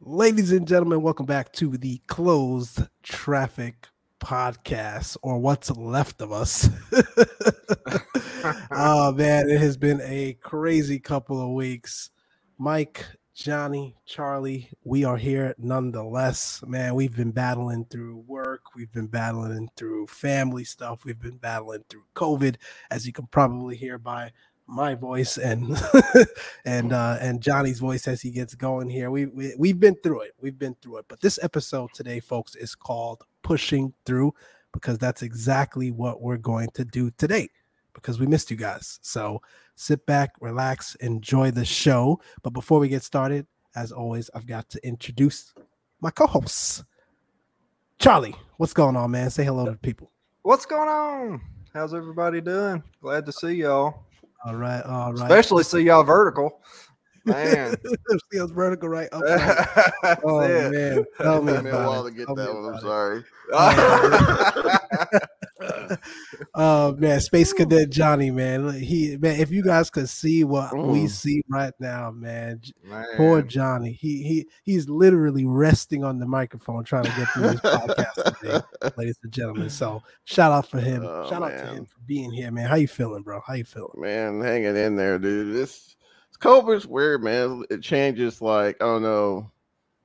Ladies and gentlemen, welcome back to the Closed Traffic Podcast, or what's left of us. oh man, it has been a crazy couple of weeks. Mike, Johnny, Charlie, we are here nonetheless. Man, we've been battling through work, we've been battling through family stuff, we've been battling through COVID, as you can probably hear by my voice and and uh and Johnny's voice as he gets going here. We, we we've been through it. We've been through it. But this episode today, folks, is called Pushing Through because that's exactly what we're going to do today because we missed you guys. So sit back, relax, enjoy the show. But before we get started, as always, I've got to introduce my co-hosts. Charlie, what's going on, man? Say hello to people. What's going on? How's everybody doing? Glad to see y'all. All right, all right. Especially see y'all vertical. Man. see us vertical right up. oh it. man. Tell me me a while it. to get Tell that one. I'm sorry. Oh man, Space Cadet Johnny, man. He man, if you guys could see what we Mm. see right now, man. Man. Poor Johnny. He he he's literally resting on the microphone trying to get through this podcast today, ladies and gentlemen. So shout out for him. Oh, shout out to him for being here, man. How you feeling, bro? How you feeling? Man, hanging in there, dude. This COVID's weird, man. It changes like, I don't know,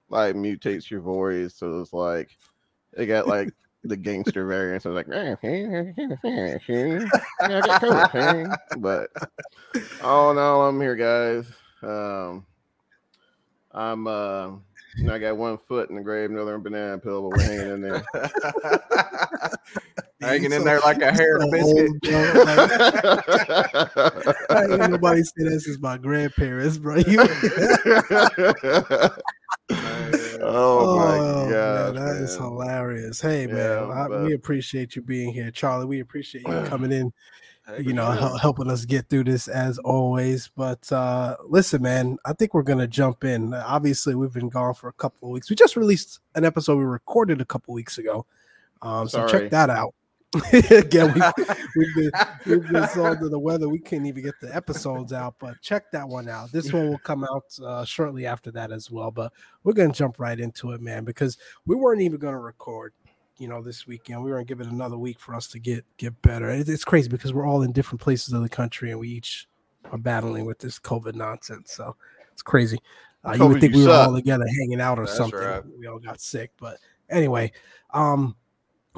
like mutates your voice. So it's like, it got like the gangster variant. So it's like, but oh no, I'm here, guys. Um, I'm, uh, know, I got one foot in the grave, another banana peel, but we're hanging in there. Hanging in there like a hair biscuit. old. Ain't nobody say this is my grandparents, bro. You, oh my oh, man, god, that is hilarious. Hey man, I, we appreciate you being here, Charlie. We appreciate you coming in, you know, yeah. helping us get through this as always. But uh listen, man, I think we're gonna jump in. Obviously, we've been gone for a couple of weeks. We just released an episode we recorded a couple weeks ago. Um, so check that out. Again, we, we've been we've been so under the weather we couldn't even get the episodes out but check that one out this one will come out uh, shortly after that as well but we're gonna jump right into it man because we weren't even gonna record you know this weekend. We were gonna give it another week for us to get get better. It- it's crazy because we're all in different places of the country and we each are battling with this covid nonsense. So it's crazy. Uh, you would think you we were all together hanging out or That's something. right. we all got sick. But anyway um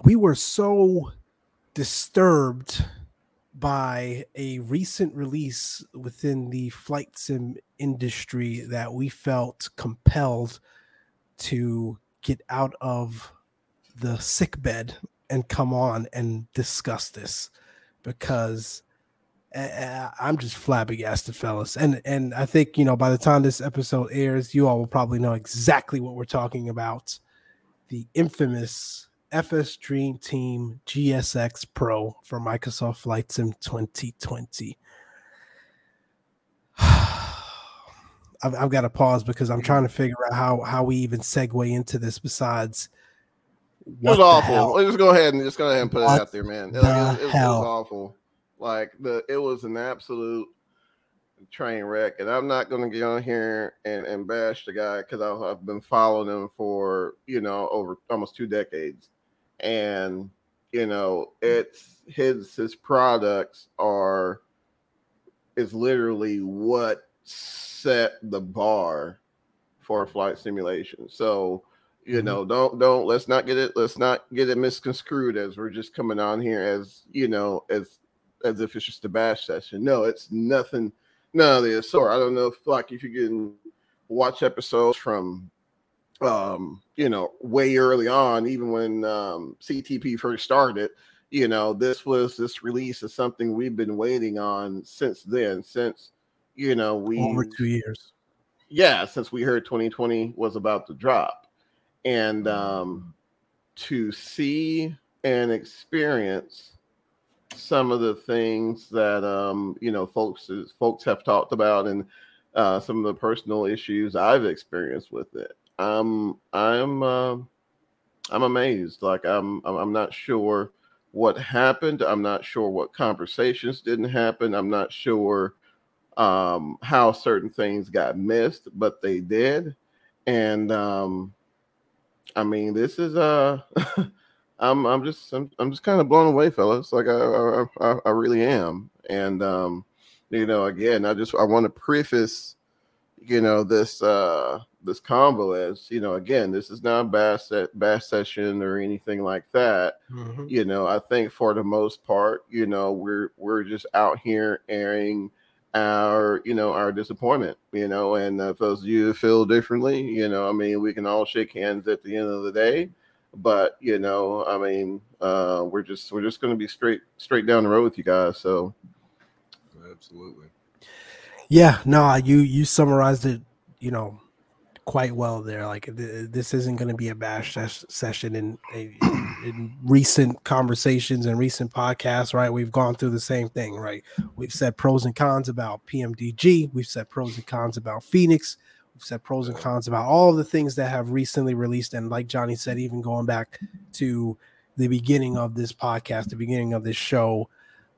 we were so disturbed by a recent release within the flight sim industry that we felt compelled to get out of the sick bed and come on and discuss this because uh, I'm just flabbergasted, fellas. And and I think you know by the time this episode airs, you all will probably know exactly what we're talking about. The infamous FS Dream Team GSX Pro for Microsoft Flight Sim 2020. I've, I've got to pause because I'm trying to figure out how how we even segue into this besides It was awful. hell? Let's just go ahead and just go ahead and put What it out there, man. It, the like, it was, it was awful. Like the it was an absolute train wreck, and I'm not going to get on here and, and bash the guy because I've been following him for you know over almost two decades, and you know it's his his products are is literally what set the bar for flight simulation. So you Mhm. know don't don't let's not get it let's not get it misconstrued as we're just coming on here as you know as as if it's just a bash session no it's nothing No, of the sort i don't know if like if you can watch episodes from um you know way early on even when um ctp first started you know this was this release is something we've been waiting on since then since you know we over two years. yeah, since we heard 2020 was about to drop. And um, to see and experience some of the things that um, you know folks folks have talked about and uh, some of the personal issues I've experienced with it. Um, I'm uh, I'm amazed. Like I'm I'm I'm not sure what happened. I'm not sure what conversations didn't happen. I'm not sure um, how certain things got missed, but they did. and um, I mean, this is uh, I'm I'm just I'm, I'm just kind of blown away, fellas. Like I I, I, really am, and um, you know, again, I just I want to preface, you know, this uh this combo as you know, again, this is not a bass set bass session or anything like that. Mhm. You know, I think for the most part, you know, we're we're just out here airing our you know our disappointment you know and uh, if those of you feel differently you know i mean we can all shake hands at the end of the day but you know i mean uh we're just we're just going to be straight straight down the road with you guys so Absolutely. Yeah, no, you you summarized it, you know, quite well there. Like th- this isn't going to be a bash ses- session in, in recent conversations and recent podcasts, right? We've gone through the same thing, right? We've said pros and cons about PMDG. We've said pros and cons about Fenix. We've said pros and cons about all the things that have recently released, and like Johnny said, even going back to the beginning of this podcast, the beginning of this show,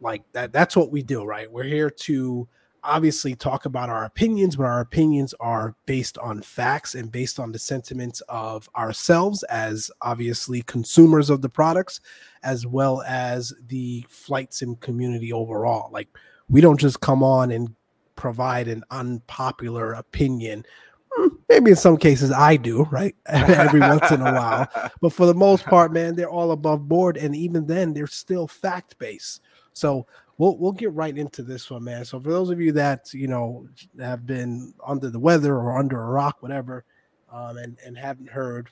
like that. That's what we do, right? We're here to obviously talk about our opinions, but our opinions are based on facts and based on the sentiments of ourselves as obviously consumers of the products, as well as the flight sim community overall. Like, we don't just come on and provide an unpopular opinion. Hmm, Maybe in some cases I do, right? Every once in a while. But for the most part, man, they're all above board. And even then, they're still fact based. So we'll we'll get right into this one, man. So for those of you that you know have been under the weather or under a rock, whatever, um, and and haven't heard,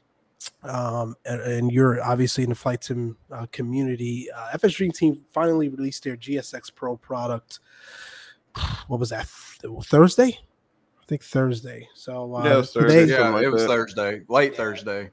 um, and, and you're obviously in the flight sim uh, community, uh, FS Dream Team finally released their GSX Pro product. What was that? Thursday, I think Thursday. So uh, Yeah, today- Thursday. Yeah, it was. Thursday, late Thursday.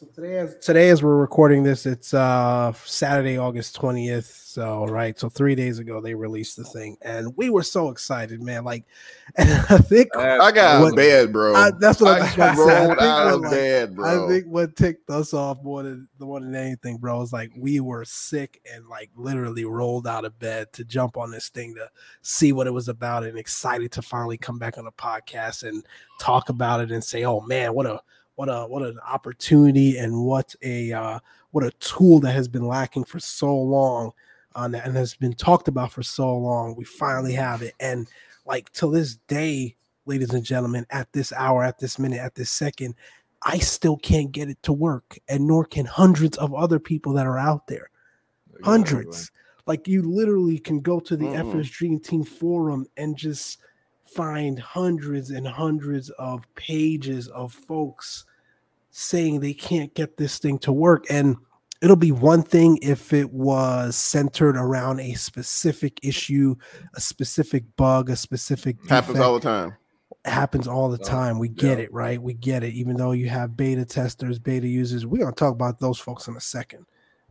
Yeah, so today as today as we're recording this, it's uh Saturday, August 20th. So right, so three days ago they released the thing, and we were so excited, man. Like, and I think i got out What- of bed bro I- that's what I was about to say. I rolled think out of like- bed bro I think what ticked us off more than the more than anything, bro, is like we were sick and like literally rolled out of bed to jump on this thing to see what it was about and excited to finally come back on the podcast and talk about it and say, oh man, what a what a what an opportunity and what a uh, what a tool that has been lacking for so long uh, and has been talked about for so long. We finally have it, and like till this day, ladies and gentlemen, at this hour, at this minute, at this second, I still can't get it to work, and nor can hundreds of other people that are out there. Hundreds. Like you literally can go to the Mhm. FS Dream Team forum and just find hundreds and hundreds of pages of folks saying they can't get this thing to work. And it'll be one thing if it was centered around a specific issue, a specific bug, a specific happens defect all the time happens all the time. We get yeah. it, right? We get it. Even though you have beta testers, beta users, we're gonna talk about those folks in a second.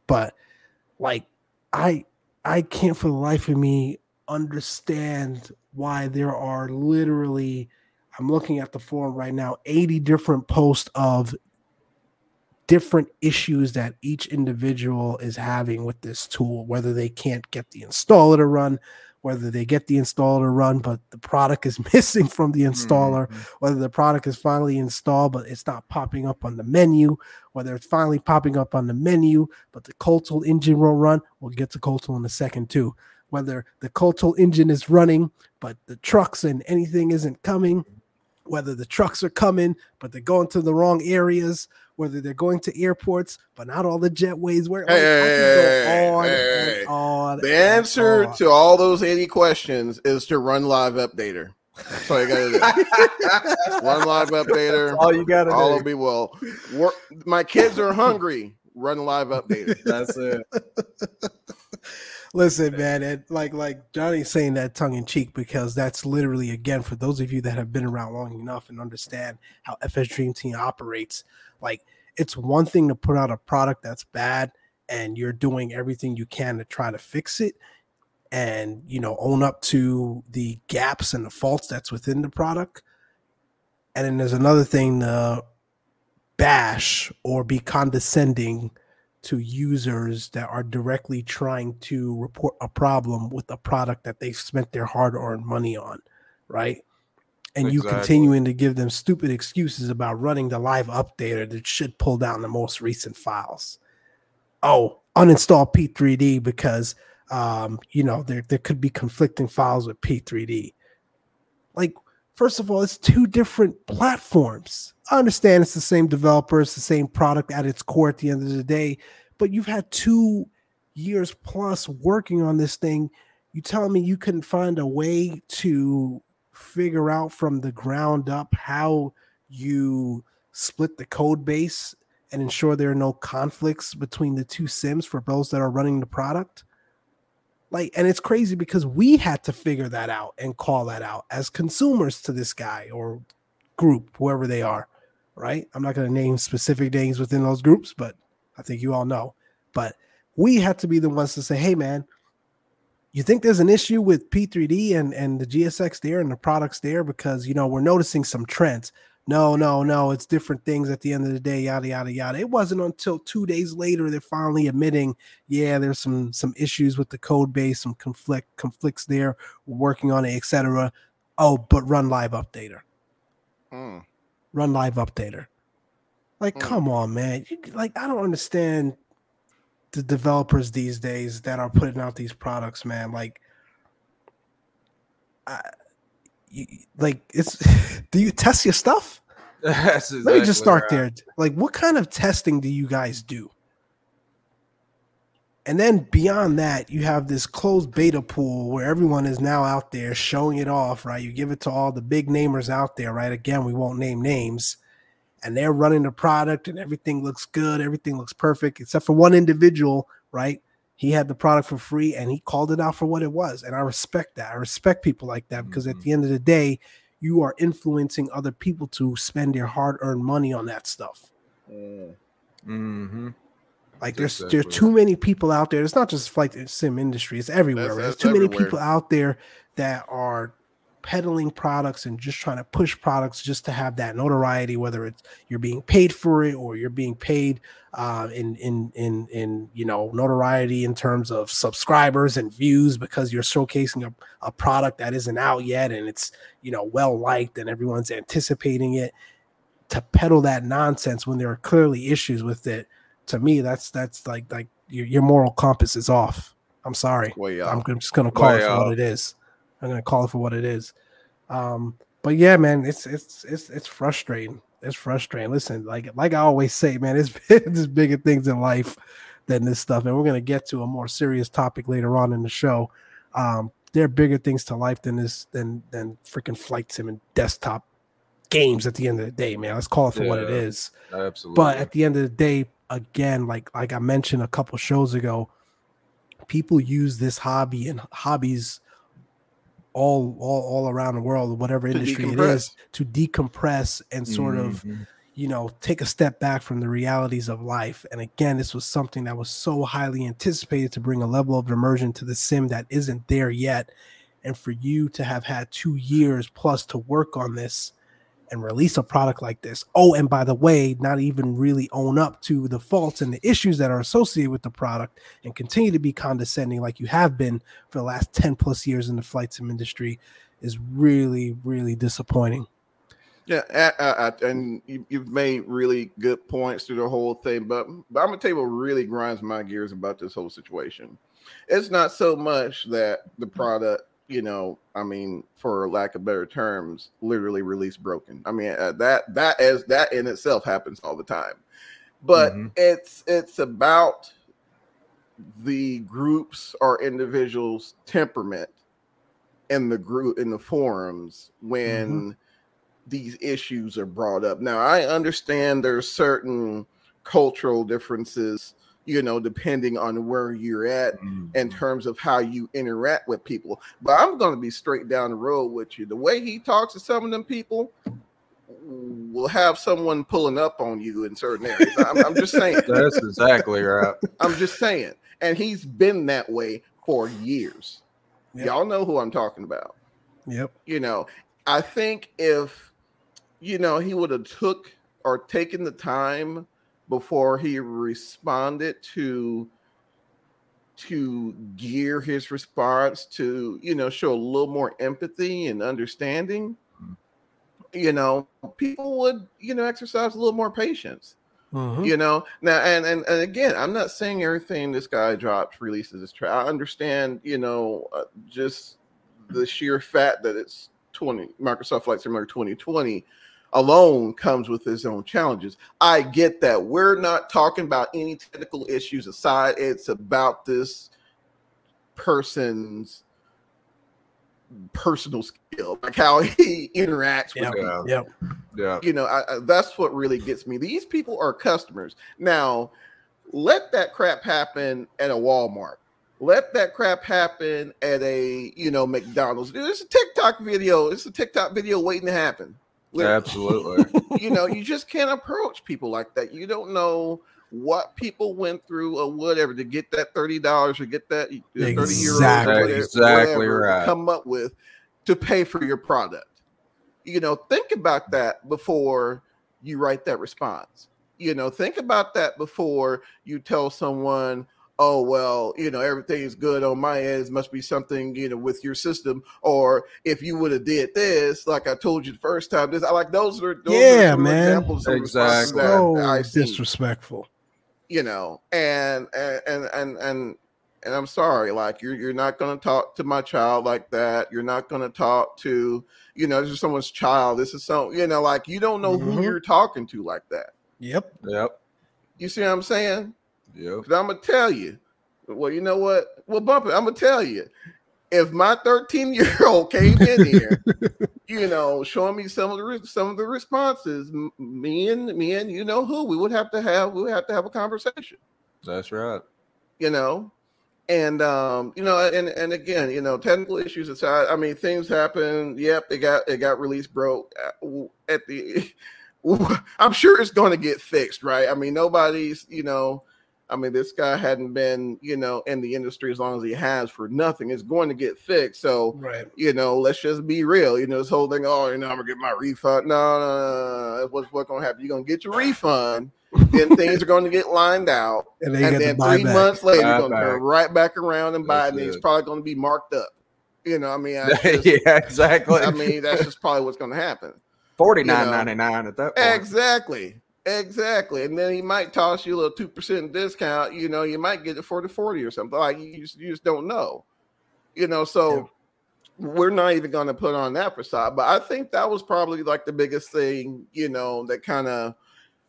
But like, I I can't for the life of me understand why there are literally. I'm looking at the forum right now, 80 different posts of different issues that each individual is having with this tool, whether they can't get the installer to run, whether they get the installer to run, but the product is missing from the installer, Mhm. whether the product is finally installed, but it's not popping up on the menu, whether it's finally popping up on the menu, but the Couatl engine will run. We'll get to Couatl in a second too. Whether the Couatl engine is running, but the trucks and anything isn't coming, whether the trucks are coming, but they're going to the wrong areas, whether they're going to airports, but not all the jetways. Where like, I Hey, go on hey, and on. the answer on. to all those 80 questions is to run live updater that's all you gotta do run live updater All you gotta all will be well Work, my kids are hungry run live updater That's it. Listen, man, and like like Johnny's saying that tongue in cheek because that's literally again for those of you that have been around long enough and understand how FS Dream Team operates. Like it's one thing to put out a product that's bad and you're doing everything you can to try to fix it and you know own up to the gaps and the faults that's within the product. And then there's another thing to bash or be condescending to users that are directly trying to report a problem with a product that they've spent their hard-earned money on, right? And you continuing to give them stupid excuses about running the live updater that should pull down the most recent files. Oh, uninstall P3D because um, you know there there could be conflicting files with P3D. Like, first of all, it's two different platforms. I understand it's the same developer, it's the same product at its core at the end of the day, but you've had two years plus working on this thing. You telling me you couldn't find a way to figure out from the ground up how you split the code base and ensure there are no conflicts between the two sims for those that are running the product? Like and it's crazy because we had to figure that out and call that out as consumers to this guy or group whoever they are right? I'm not going to name specific names within those groups but i think you all know. But we had to be the ones to say hey man you think there's an issue with P3D and and the GSX there and the products there because you know we're noticing some trends. No, no, no, it's different things at the end of the day, yada yada yada. It wasn't until two days later they're finally admitting, yeah, there's some some issues with the code base, some conflict conflicts there. We're working on it, etc. Oh, but run live updater, Mm. run live updater. Like, Mm. come on, man. You- Like, I don't understand the developers these days that are putting out these products, man. Like, I, you, like it's. do you test your stuff? That's Let me just start right. there. Like, what kind of testing do you guys do? And then beyond that, you have this closed beta pool where everyone is now out there showing it off, right? You give it to all the big namers out there, right? Again, we won't name names. And they're running the product and everything looks good, everything looks perfect, except for one individual, right? He had the product for free and he called it out for what it was. And I respect that. I respect people like that because at Mhm. the end of the day, you are influencing other people to spend their hard-earned money on that stuff. Mm-hmm. Like That's there's there's too many people out there. It's not just flight sim industry; it's everywhere. That's- there's that's too many people out there that are peddling products and just trying to push products just to have that notoriety. Whether it's you're being paid for it or you're being paid uh, in in in in you know notoriety in terms of subscribers and views because you're showcasing a, a product that isn't out yet and it's you know well liked and everyone's anticipating it. To peddle that nonsense when there are clearly issues with it to me that's that's like like your, your moral compass is off i'm sorry Way i'm. I'm just gonna call Way it for what it is i'm gonna call it for what it is. Um but yeah man it's it's it's it's frustrating. It's frustrating. Listen like like i always say man it's there's bigger things in life than this stuff and we're gonna get to a more serious topic later on in the show. Um there are bigger things to life than this than than freaking flight sim and desktop games at the end of the day man. Let's call it for what it is. Absolutely. but at the end of the day again like like i mentioned a couple shows ago people use this hobby and hobbies all all, all around the world whatever industry it is, to decompress and sort of Mhm. you know take a step back from the realities of life. And again this was something that was so highly anticipated to bring a level of immersion to the sim that isn't there yet. And for you to have had two years plus to work on this and release a product like this. Oh, and by the way, not even really own up to the faults and the issues that are associated with the product and continue to be condescending like you have been for the last 10 plus years in the flight sim industry is really, really disappointing. Yeah, and you, you've made really good points through the whole thing. But, but I'm gonna tell you what really grinds my gears about this whole situation. It's not so much that the product, you know, I mean, for lack of better terms, literally release broken. I mean, uh, that that is that in itself happens all the time. But Mhm. it's it's about the groups or individuals' temperament in the group in the forums when these issues are brought up. Now, I understand there's certain cultural differences, you know, depending on where you're at in Mhm. terms of how you interact with people. But I'm going to be straight down the road with you. The way he talks to some of them people will have someone pulling up on you in certain areas. I'm, I'm just saying. That's exactly right. I'm just saying. And he's been that way for years. Yep. Y'all know who I'm talking about Yep. you know i think if you know he would have took or taken the time before he responded to to gear his response to you know show a little more empathy and understanding you know, people would, you know, exercise a little more patience. Mhm. You know, now and, and and again, I'm not saying everything this guy drops releases is true. I understand, you know, uh, just the sheer fact that it's 20 Microsoft Flight Simulator 2020 alone comes with its own challenges. I get that. We're not talking about any technical issues aside. It's about this person's personal skill, like how he interacts with Yep. people Yeah. Yeah. you know I, I- that's what really gets me these people are customers now let that crap happen at a walmart let that crap happen at a you know mcdonald's there's a tiktok video it's a tiktok video waiting to happen Absolutely. you know you just can't approach people like that you don't know what people went through or whatever to get that $30 or get that 30 euros Exactly. whatever, Exactly whatever right. come up with to pay for your product you know think about that before you write that response you know think about that before you tell someone oh well you know everything's good on my end it must be something you know with your system or if you would have did this like i told you the first time this i like those are those Yeah, are man. examples of Exactly. So I've disrespectful. you know and and and and and, and i'm sorry like you're you're not going to talk to my child like that you're not going to talk to you know this is someone's child this is so you know like you don't know Mhm. who you're talking to like that Yep. Yep. you see what i'm saying Yep. because i'm gonna tell you. Well you know what? Well bump it. I'm gonna tell you. If my 13 year old came in here you know showing me some of the some of the responses me and me and you know who we would have to have we would have to have a conversation. That's right. you know? And um you know and and again you know technical issues aside i mean things happen. Yep it got it got released broke. At the i'm sure it's going to get fixed right? I mean nobody's you know i mean this guy hadn't been you know in the industry as long as he has for nothing it's going to get fixed so Right. you know, let's just be real. You know, this whole thing, oh, you know, I'm gonna get my refund. No, no, no, no. What's what's gonna happen? You're gonna get your refund, then things are gonna get lined out, And then and get then buy three back. months later, Buy you're gonna back. turn right back around and buy it, and That's it's probably gonna be marked up. You know, I mean, I, just, yeah, exactly. I mean, that's just probably what's gonna happen. Forty nine ninety nine at that point. Exactly. Exactly. And then he might toss you a little 2% discount. You know, you might get it for the 40 or something. Like you just, you just don't know. You know, so we're not even going to put on that facade. But I think that was probably like the biggest thing, you know, that kind of,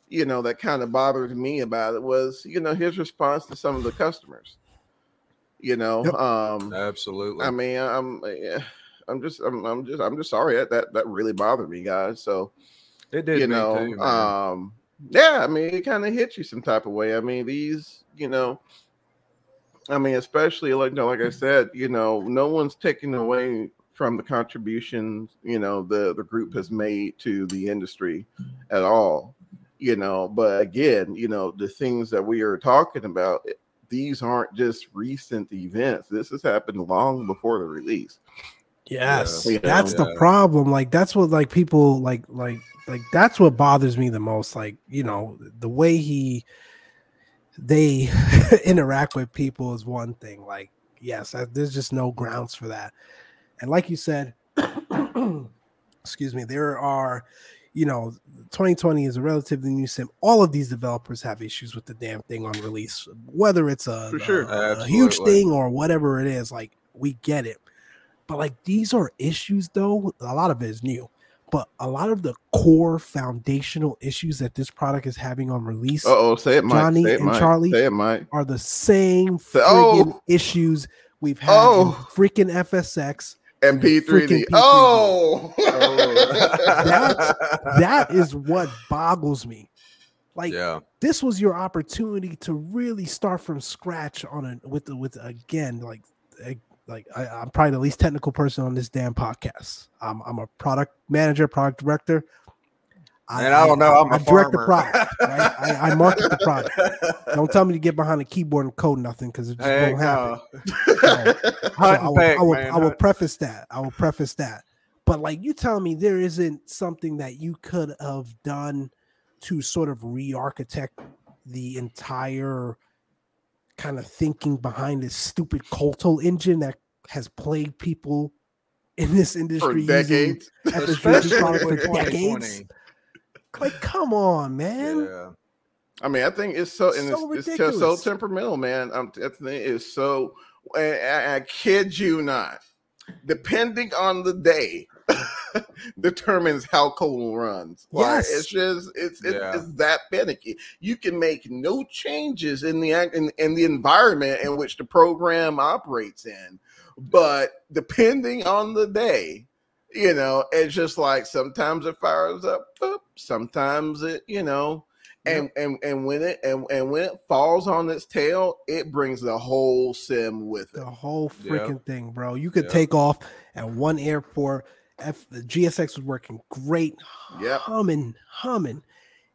you know, that kind of bothered me about it was, you know, his response to some of the customers. You know, Yep. um, Absolutely. I mean, I'm, yeah, I'm just, I'm, I'm just, I'm just sorry that that, that really bothered me, guys. So, it did you me know too, um yeah i mean it kind of hits you some type of way. I mean these you know i mean especially like you know, like i said you know no one's taking away from the contributions you know the the group has made to the industry at all you know. But again you know the things that we are talking about eh, these aren't just recent events. This has happened long before the release Yes, Yeah. that's the problem. Like that's what like people like like like that's what bothers me the most. Like you know the way he they interact with people is one thing. Like yes, that, there's just no grounds for that. And like you said, excuse me, there are you know 2020 is a relatively new sim. All of these developers have issues with the damn thing on release, whether it's a, For sure. a huge thing or whatever it is. Like we get it. But like these are issues though, a lot of it is new. But a lot of the core foundational issues that this product is having on release uh-oh say it mike Johnny say it and mike Charlie. say it mike are the same So- oh! friggin' oh. issues we've had Oh. in freaking FSX. and Freaking P3D. P3D. Oh, That's- That is what boggles me. Like yeah. this was your opportunity to really start from scratch on a with the with again like like I, I'm probably the least technical person on this damn podcast. I'm I'm a product manager, product director. And I don't know. I'm a I direct the product, right? I, I market the product. Don't tell me to get behind a keyboard and code nothing because it just Heck won't happen. no. So I will, I will. I will preface that. I will preface that. But like you tell me there isn't something that you could have done to sort of re-architect the entire kind of thinking behind this stupid Couatl engine that has plagued people in this industry For decades. FSG Especially for decades. Like, come on, man. Yeah. I mean, I think it's so, and So it's, it's so temperamental, man. I'm, that thing is so. I, I, I kid you not. Depending on the day, determines how cold runs. Like, Yes. it's just it's it's, Yeah. it's that finicky. You can make no changes in the ac- in, in the environment in which the program operates in, but depending on the day, you know, it's just like sometimes it fires up, boop, sometimes it, you know, and and and when it and, and when it falls on its tail, it brings the whole sim with it. The whole Yep. freaking thing, bro. You could Yep. take off at one airport. F the GSX was working great, Yep. humming, humming.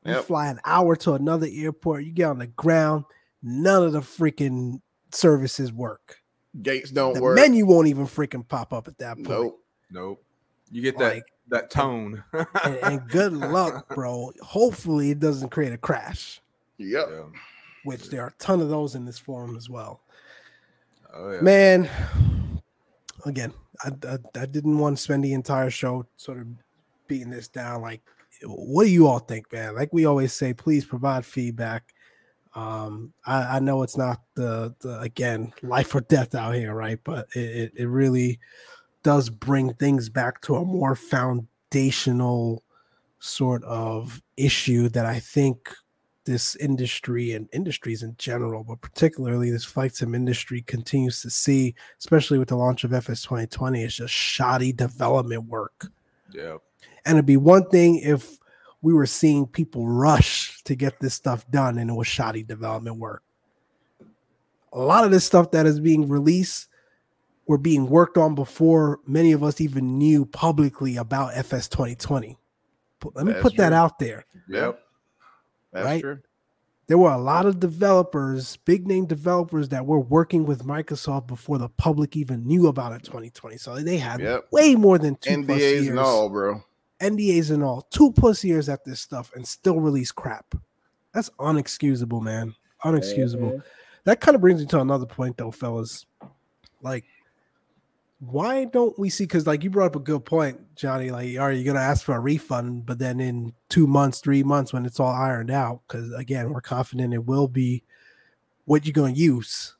You Yep. fly an hour to another airport, you get on the ground, none of the freaking services work. Gates don't the work. menu won't even freaking pop up at that point. Nope. Nope. You get that Like, that tone. and, and good luck, bro. Hopefully, it doesn't create a crash, Yep. Yeah. which there are a ton of those in this forum as well. Oh yeah. Man, again, I, I, I didn't want to spend the entire show sort of beating this down. Like, what do you all think, man? Like we always say, please provide feedback. Um, I, I know it's not the, the again life or death out here, right? But it, it, it really does bring things back to a more foundational sort of issue that I think this industry and industries in general, but particularly this flight sim industry continues to see, especially with the launch of FS 2020, is just shoddy development work. Yeah. And it'd be one thing if we were seeing people rush to get this stuff done and it was shoddy development work. A lot of this stuff that is being released were being worked on before many of us even knew publicly about FS 2020. Let me That's put that true. out there. Yep. That's Right? true. there were a lot of developers, big name developers that were working with Microsoft before the public even knew about it 2020. So they had Yep. way more than two plus NDAs years, and all, bro. NDAs and all, two plus years at this stuff and still release crap. That's unexcusable, man. Unexcusable. Mm-hmm. That kind of brings me to another point, though, fellas. Like, why don't we see? Because, like, you brought up a good point, Johnny. Like, are you going to ask for a refund? But then in two months, three months, when it's all ironed out, because again, we're confident it will be what you're going to use,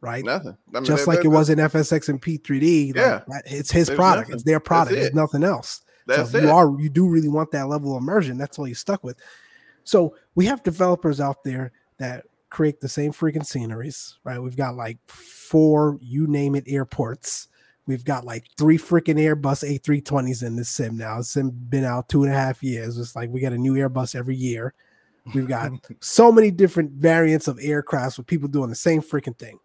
right? Nothing. I mean, Just like it was in FSX and P3D. like, Yeah. that- it's his There's product. nothing. It's their product. That's There's it. nothing else. That's so if it. you are you do really want that level of immersion, that's all you're stuck with. So we have developers out there that create the same freaking sceneries, right? We've got like four, you name it, airports. We've got like three freaking Airbus A320s in this sim now. Sim been out two and a half years. It's like we got a new Airbus every year. We've got so many different variants of aircrafts with people doing the same freaking thing.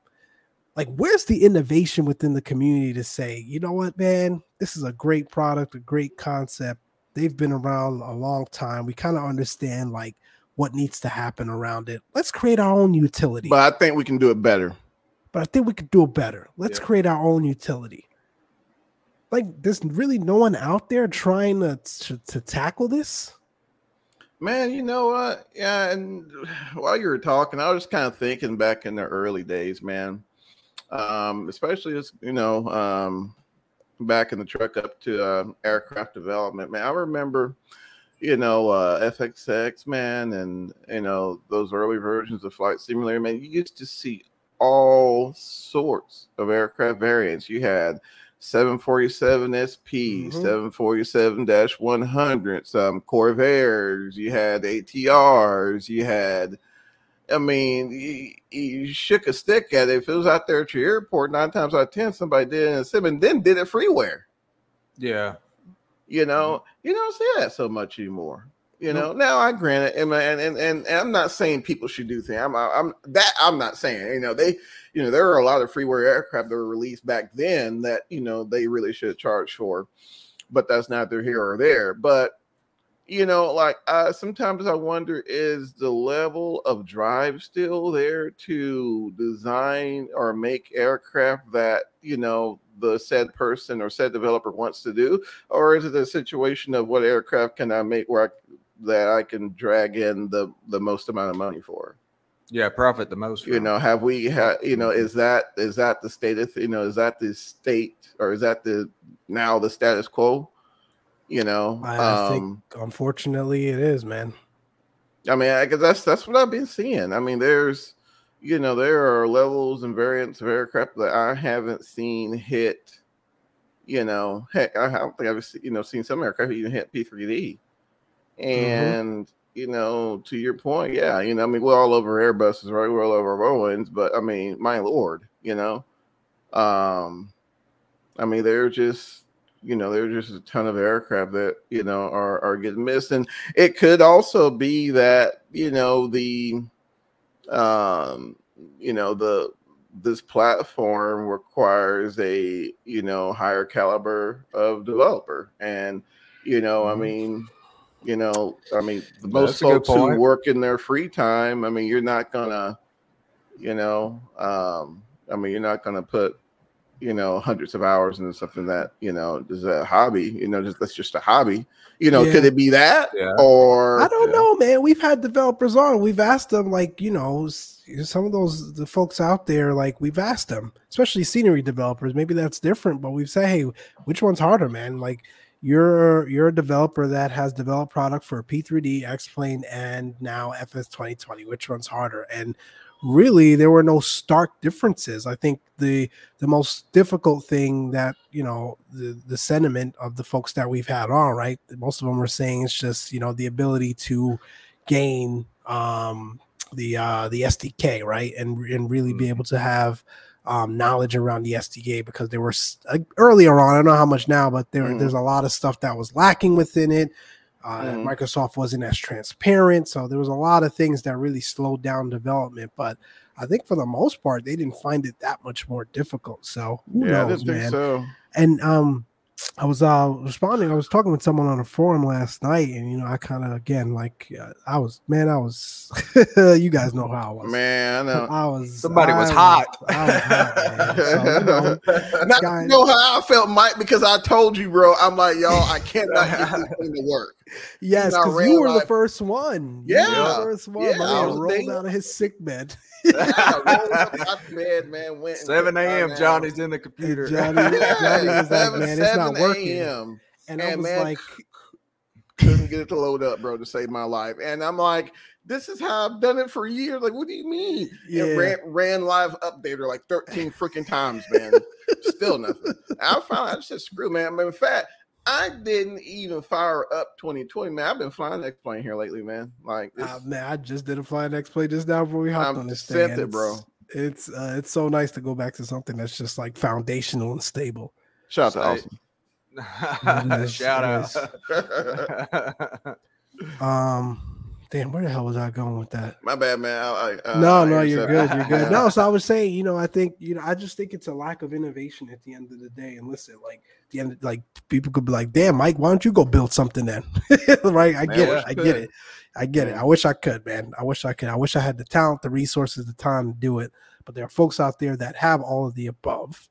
Like, where's the innovation within the community to say, you know what, man, this is a great product, a great concept. They've been around a long time. We kind of understand like what needs to happen around it. Let's create our own utility. But, But I think we can do it better. But I think we could do it better. Let's Yeah. create our own utility. Like, there's really no one out there trying to, to, to tackle this. Man, you know what? Yeah, and while you were talking, I was just kind of thinking back in the early days, man. Um, especially as you know, um, back in the truck up to uh, aircraft development, man. I remember, you know, uh, FXX, man, and you know those early versions of Flight Simulator, man. You used to see all sorts of aircraft variants. You had 747 SP, Mhm. 747 100, some Convairs, you had ATRs, you had, I mean, you, you shook a stick at it. If it was out there at your airport, nine times out of 10, somebody did it in a sim and then did it freeware. Yeah. You know, you don't see that so much anymore. You know, now I grant it, and and, and and and I'm not saying people should do things. I'm I'm that I'm not saying. You know, they, you know, there are a lot of freeware aircraft that were released back then that you know they really should charge for, but that's neither here or there. But you know, like uh, sometimes I wonder is the level of drive still there to design or make aircraft that you know the said person or said developer wants to do, or is it a situation of what aircraft can I make where I, that I can drag in the the most amount of money for? Yeah, profit the most. You from it. know, have we had? You know, is that is that the state of you know is that the state or is that the now the status quo? You know, I, I um, think unfortunately it is, man. I mean, I guess that's that's what I've been seeing. I mean, there's, you know, there are levels and variants of aircraft that I haven't seen hit. You know, heck, I don't think I've you know seen some aircraft even hit P3D, and you know, to your point, yeah, you know, I mean, we're all over Airbuses, right? We're all over Boeings, but I mean, my lord, you know, um, I mean, they're just you know, there's just a ton of aircraft that you know are are getting missed, and it could also be that you know the, um, you know the this platform requires a you know higher caliber of developer, and you know, I Mhm. mean, you know, I mean, the most That's a good folks who work in their free time, I mean, you're not gonna, you know, um, I mean, you're not gonna put you know hundreds of hours into something that you know is a hobby you know just that's just a hobby you know Yeah. could it be that Yeah. or I don't yeah. know, man. We've had developers on. We've asked them, like you know, some of those the folks out there, like we've asked them, especially scenery developers. Maybe that's different, but we've said, hey, which one's harder, man? Like you're you're a developer that has developed product for P3D, X-Plane, and now FS 2020. Which one's harder? And really, there were no stark differences. I think the the most difficult thing that you know the the sentiment of the folks that we've had on right most of them were saying it's just you know the ability to gain um the uh the sdk right and and really be able to have um knowledge around the SDK because there were uh, earlier on i don't know how much now but there Mhm. there's a lot of stuff that was lacking within it uh, Mhm. Microsoft wasn't as transparent, so there was a lot of things that really slowed down development. But I think for the most part, they didn't find it that much more difficult. So yeah i didn't think so And um, I was uh responding. I was talking with someone on a forum last night, and you know, I kind of again like uh, I was man, I was. you guys know how I was. man i know I was. Somebody was I hot. I was hot, man. So, you know, Not, know how I felt, Mike, because I told you, bro. I'm like, y'all, I cannot get this thing to work. yes, because you were the first one. You were the Yeah. first one. Yeah, I rolled thinking- out of his sick bed. I rolled up out the bed, man. Went 7 a.m. Johnny's in the computer. Johnny- nap. Johnny was like, seven- "Man, it's not working." a.m. And I was man, like, couldn't get it to load up, bro, to save my life. And I'm like, this is how I've done it for years. Like, what do you mean? Yeah. It ran, ran live updater like 13 freaking times, man. Still nothing. I found I just said, screw, man. I mean, in fact, I didn't even fire up 2020, man. I've been flying that plane here lately, man. Like, Uh, man, I just did a flying X-Plane just now before we hopped I'm on this sent thing. it, bro. It's it's, uh, it's so nice to go back to something that's just like foundational and stable. shout out to Say- Austin. Shout Yes, out. Um, damn, where the hell was I going with that? My bad, man. I, I, uh, no, I no, you're good. You're good. No, so I was saying, you know, I think, you know, I just think it's a lack of innovation at the end of the day. And listen, like the end, like people could be like, "Damn, Mike, why don't you go build something then?" right? I Man, get it. I get it. I get it. I wish I could, man. I wish I could. I wish I had the talent, the resources, the time to do it. But there are folks out there that have all of the above.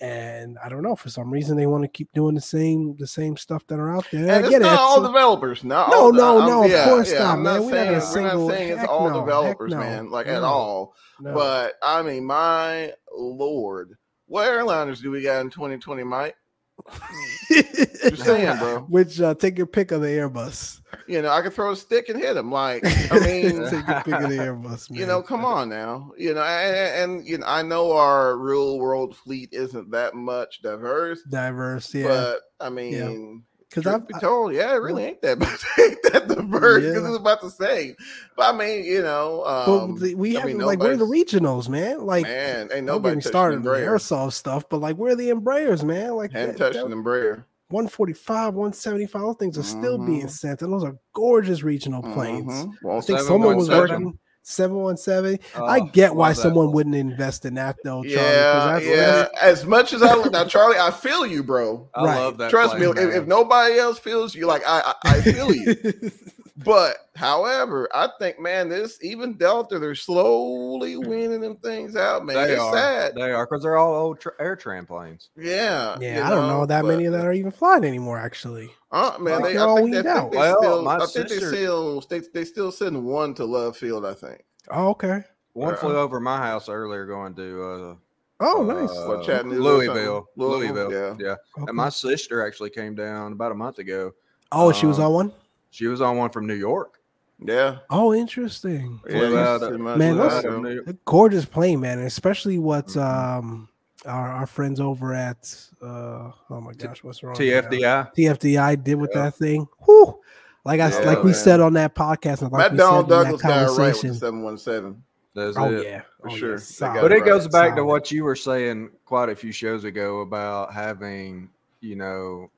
And I don't know for some reason they want to keep doing the same the same stuff that are out there. And I it's get it. not all It's- developers. Not No, all, no, I'm- no, of yeah, course yeah, not, I'm man. not We're not saying a we're single- not saying it's all no, developers, no, man, like at all. no. But I mean, my lord, what airliners do we got in 2020, Mike? Just saying, bro. Which uh, take your pick of the Airbus. You know, I could throw a stick and hit him. Like, I mean, take your pick of the Airbus. Man. you know, come on now. You know, and, and you know, I know our real world fleet isn't that much diverse, diverse, yeah. but I mean, Because truth I've be told, yeah, it really ain't that ain't that diverse. Because Yeah. it was about to say, but I mean, you know, but um, the- we I have mean, like we're the regionals, man. Like man, ain't nobody me started the on the Embraer. airsoft stuff, but like we're the Embraers, man. Like Hadn't that- touched that an Embraer. 145, 175, those things are still being sent, and those are gorgeous regional planes. Mhm. Well, I think someone was working 717. Oh, I get why love that. someone wouldn't invest in that though, Charlie. 'cause yeah, that's- yeah. As much as I now, Charlie, I feel you, bro. I Right. love that. Trust me, if, if nobody else feels you, like I, I, I feel you. But however, I think man, this even Delta, they're slowly winning them things out, man. They it's are. sad. They are because they're all old tra- AirTran planes. Yeah. Yeah, you I don't know that but- many that are even flying anymore. Actually, Uh, man, Like, they, they're all I think, they, weaned I out. think they Well, still, my I think they still, they, they still send one to Love Field. I think. oh okay. One Uh, flew over my house earlier going to Oh, uh, nice. uh, What, Chattanooga? Louisville. Louisville, Louisville. yeah. Yeah. Okay. And my sister actually came down about a month ago. oh, she was um, on one. She was on one from New York. Yeah. Oh, interesting. Yeah, Flew you out see of- my- Man, flew those- out of- New- A gorgeous plane, man. Especially what Mm-hmm. Mhm. um our, our friends over at uh oh my gosh, what's wrong? now? TFDI. TFDI did with Yeah. that thing. Whew. Like I Yeah, like we said on that podcast, and like Matt we Donald said in Douglas that got right with the conversation. seven one seven. That's oh it. yeah, For oh, sure. Yeah, They solid. got But it right. goes back to what you were saying quite a few shows ago about having, you know,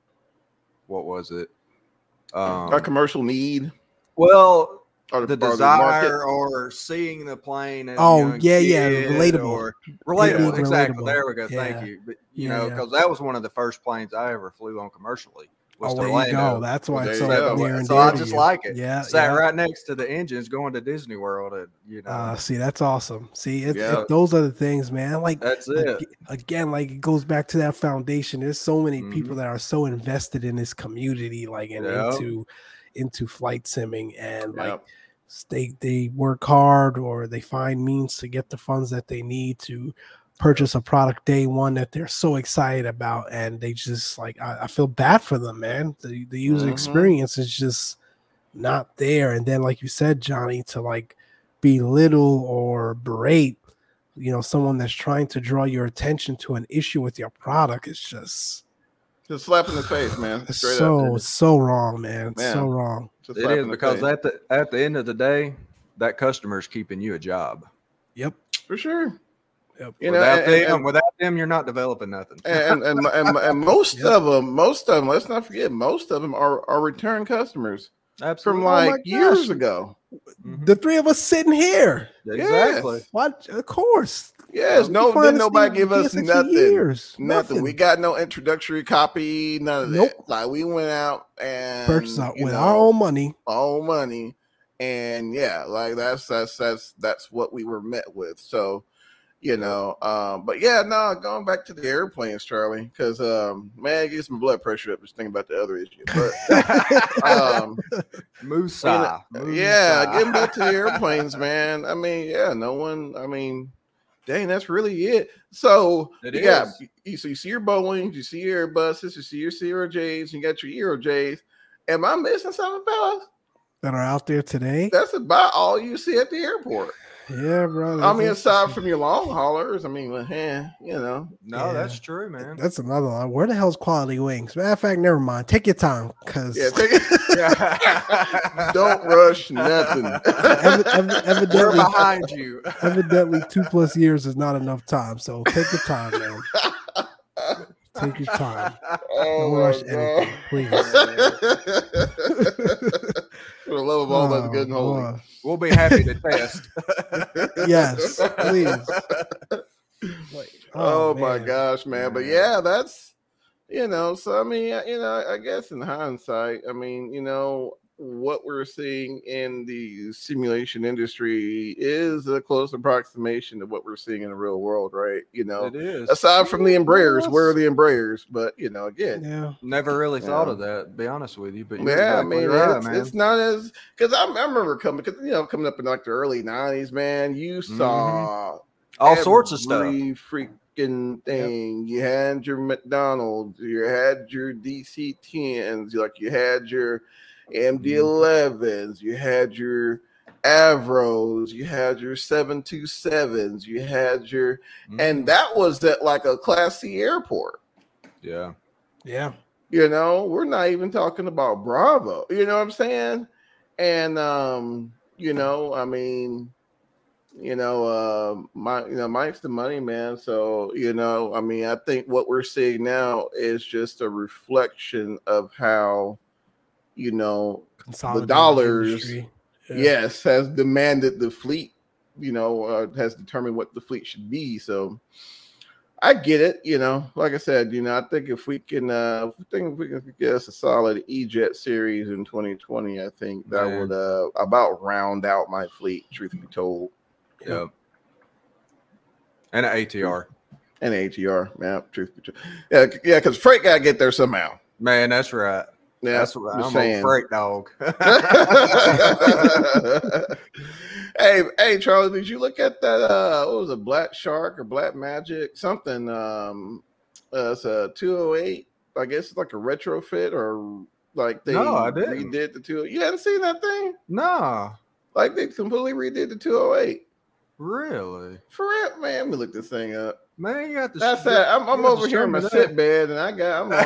what was it? Um, a commercial need well, or the or market. desire or seeing the plane. As a Oh, young yeah, yeah, relatable. or- relatable, being exactly. relatable. There we go. Yeah. Thank you. But you Yeah, know, yeah. because that was one of the first planes I ever flew on commercially. Was Oh, there you go. That's why Well, it's so go. near and so dear I to just you. like it. Yeah, Sat yeah. right next to the engines going to Disney World. And, you know, Uh, see, that's awesome. See, Yeah. it- those are the things, man. Like that's it. ag- again, like it goes back to that foundation. There's so many Mhm. people that are so invested in this community, like and Yeah. into into flight simming, and like Yep. s- they they work hard or they find means to get the funds that they need to purchase a product day one that they're so excited about and they just like i, I feel bad for them man the, the user Mhm. experience is just not there and then like you said johnny to like belittle or berate you know someone that's trying to draw your attention to an issue with your product it's just Just slap in the face, man. Straight so up. so wrong man It's so wrong Just It slap is in the because face. at the at the end of the day, that customer is keeping you a job. yep for sure. Yep You know, without and- them, and- without them, you're not developing nothing. and and, and, and most Yep. of them, most of them, let's not forget, most of them are, are return customers from Absolutely. Oh like years gosh. ago. Mhm. the three of us sitting here exactly. what of course Yes, no, find didn't nobody give us nothing. years. Nothing. We got no introductory copy, none of that. Nope. Like we went out and purchase out with know, our own money. our own money, and yeah, like that's that's that's that's what we were met with. So, you know, um, but yeah, no, going back to the airplanes, Charlie, because um, man, it gets my blood pressure up just thinking about the other issue. But um, Musa. yeah, Musa. getting back to the airplanes, man. I mean, yeah, no one. I mean, dang, that's really it. So It you got is. you, so you see your Boeings, you see your Airbuses, you see your CRJ's, you got your ERJ's. Am I missing something, fellas? that are out there today. That's about all you see at the airport. Yeah, bro. I mean, aside from your long haulers, I mean, well, eh, you know, No, Yeah. that's true, man. that's another one. Where the hell's QualityWings? Matter of fact, never mind. Take your time, cause yeah, take it. don't rush nothing. ev- ev- We're evidently, behind you. evidently, two plus years is not enough time. So take your time, man. Take your time. oh Don't rush God. anything, please. For the love of all that's oh, good and Oh, holy. boy. We'll be happy to test. Yes, please. Like, Oh, oh my gosh, man. But yeah, that's you know, so I mean, you know, I guess in hindsight, I mean, you know, what we're seeing in the simulation industry is a close approximation to what we're seeing in the real world, right? You know, It is. aside from the Embraers, where are the Embraers? But you know, again, Yeah. Never really thought Yeah. of that. To be honest with you, but you're yeah, I exactly mean, right, it's, man. it's not as because I, I remember coming because you know coming up in like the early '90s, man, you mm-hmm. saw All sorts of stuff. every freaking thing. You had your McDonald's, you had your DC 10s, like you had your MD 11s, you had your Avros, you had your 727s, you had your, Mhm. and that was at like a Class C airport. yeah, Yeah. You know, we're not even talking about Bravo. You know what I'm saying? And um, you know, I mean, you know, uh my you know, Mike's the money man. So, you know, I mean, I think what we're seeing now is just a reflection of how, you know, the dollars, industry. Yeah. yes, has demanded the fleet, you know, uh, has determined what the fleet should be. So I get it. You know, like I said, you know, I think if we can, uh, I think if we can get us a solid E-Jet series in 2020, I think that Man. would uh about round out my fleet. Truth be told, yeah, And an ATR. and ATR, man. Truth be told, yeah, c- yeah, because freight got to get there somehow. Man, that's right. Yeah, that's what I'm saying. a freight dog. hey, hey, Charlie, did you look at that? Uh, what was it, Black Shark or Black Magic? Something. Um, uh, it's a 208. I guess it's like a retrofit or like they No, I didn't. redid the two. You hadn't seen that thing? nah, Like they completely redid the 208. really? For real, man. Let me look this thing up. Man, you got to. That's that. I'm, I'm you have to over here in my me sit bed, and I got I'm on.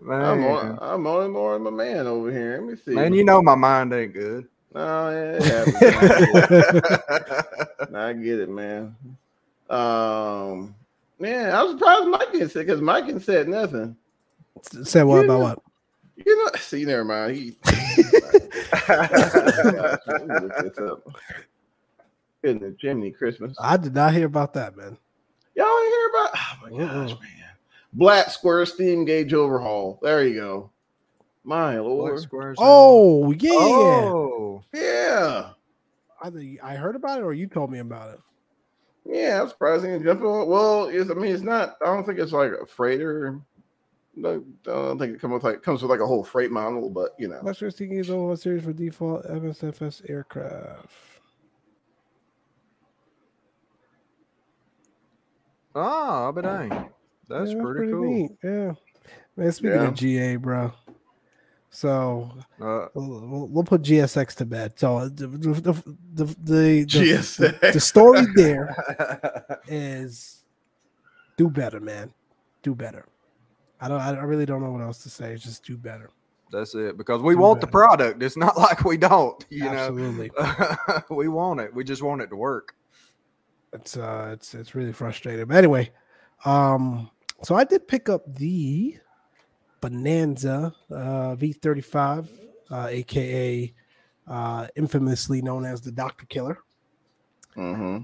Man, I'm on. I'm on more than my man over here. Let me see. man, you know my mind ain't good. No, yeah, it happens. I get it, man. Um, man, I was surprised Mike didn't say because Mike didn't said nothing. Said what You about know- what? You know, see, never mind. He. Let me look this up. In the chimney, Christmas. I did not hear about that, man. Y'all ain't hear about? Oh my gosh, man! Black square steam gauge overhaul. There you go. My lord. Oh yeah, oh, Yeah, I think I heard about it, or you told me about it. yeah. I'm surprised he didn't jump on. Well, it's, I mean, it's not. I don't think it's like a freighter. I don't think it comes with like comes with like a whole freight model, but you know. Black Square Steam is over series for default MSFS aircraft. Oh, but dang, that's Yeah, pretty, cool. neat. Yeah, man. Speaking Yeah. of GA, bro. So Uh, we'll, we'll- put GSX to bed. So the the the the, the, the, the story there is do better, man. Do better. I don't. I really don't know what else to say. It's just do better. that's it. Because we Too want the product. It's not like we don't. You Absolutely. know, we want it. We just want it to work. It's uh, it's it's really frustrating. But anyway, um, so I did pick up the Bonanza uh, V35, uh, aka uh, infamously known as the Doctor Killer. hmm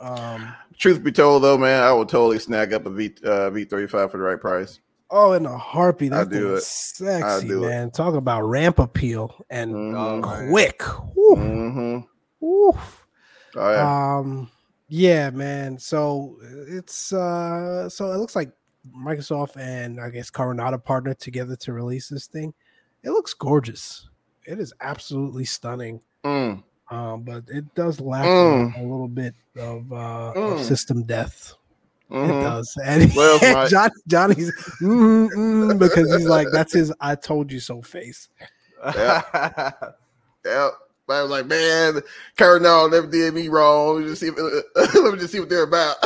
Um, Truth be told, though, man, I would totally snag up a V uh, V35 for the right price. oh, in a harpy. That thing is sexy, do it. man. Talk about ramp appeal and Mhm. Oh, quick. Woo, hmm woo. Oh yeah. Um, yeah, man. So it's uh, so it looks like Microsoft and I guess Carenado partnered together to release this thing. It looks gorgeous. It is absolutely stunning. Mm. Um, but it does lack Mm. a, little bit of uh Mm. of system death. It Mhm. does. And Well, my- John, Johnny's mm, mm, because he's like, that's his I told you so face. Yeah. Yeah. I was like, man, Carenado never did me wrong. Let me just see, if, let me just see what they're about.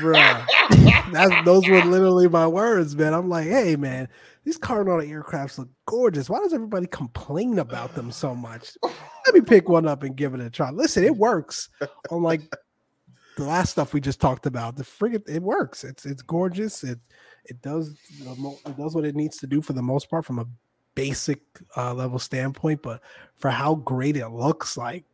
Bruh. That's those were literally my words, man. I'm like, hey man, these Carenado aircrafts look gorgeous. Why does everybody complain about them so much? Let me pick one up and give it a try. Listen, it works. Unlike the last stuff we just talked about, the frigate it works. It's it's gorgeous. It it does it does what it needs to do for the most part from a basic uh, level standpoint, but for how great it looks like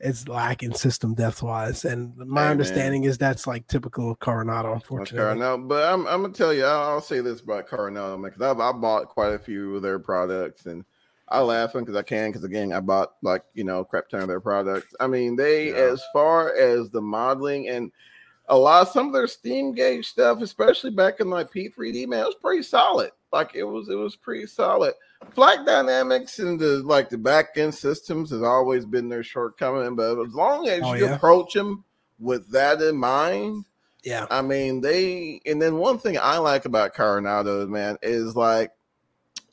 it's lacking system depth wise. And my Hey, man. understanding is that's like typical of Carenado, unfortunately. Carenado, but I'm, I'm gonna tell you, I'll, I'll say this about man, because I've I bought quite a few of their products, and I laugh because I can, because again, I bought like you know crap ton of their products. I mean, they Yeah. as far as the modeling and a lot some of their steam gauge stuff, especially back in like P3D, man, it was pretty solid. Like it was, it was pretty solid. Flight dynamics and the like the back end systems has always been their shortcoming, but as long as Oh, you yeah? approach them with that in mind, Yeah. I mean, they and then one thing I like about Carenado, man, is like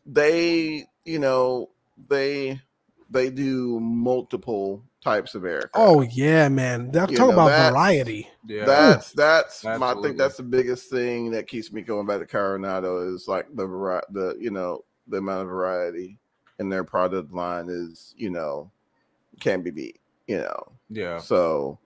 they, you know, they they do multiple types of aircraft. Oh yeah, man. They'll You talk know, about that's- variety. yeah. that's that's my, I think that's the biggest thing that keeps me going back to Carenado is like the vari- the you know the amount of variety in their product line is you know can't be beat. You know, yeah. so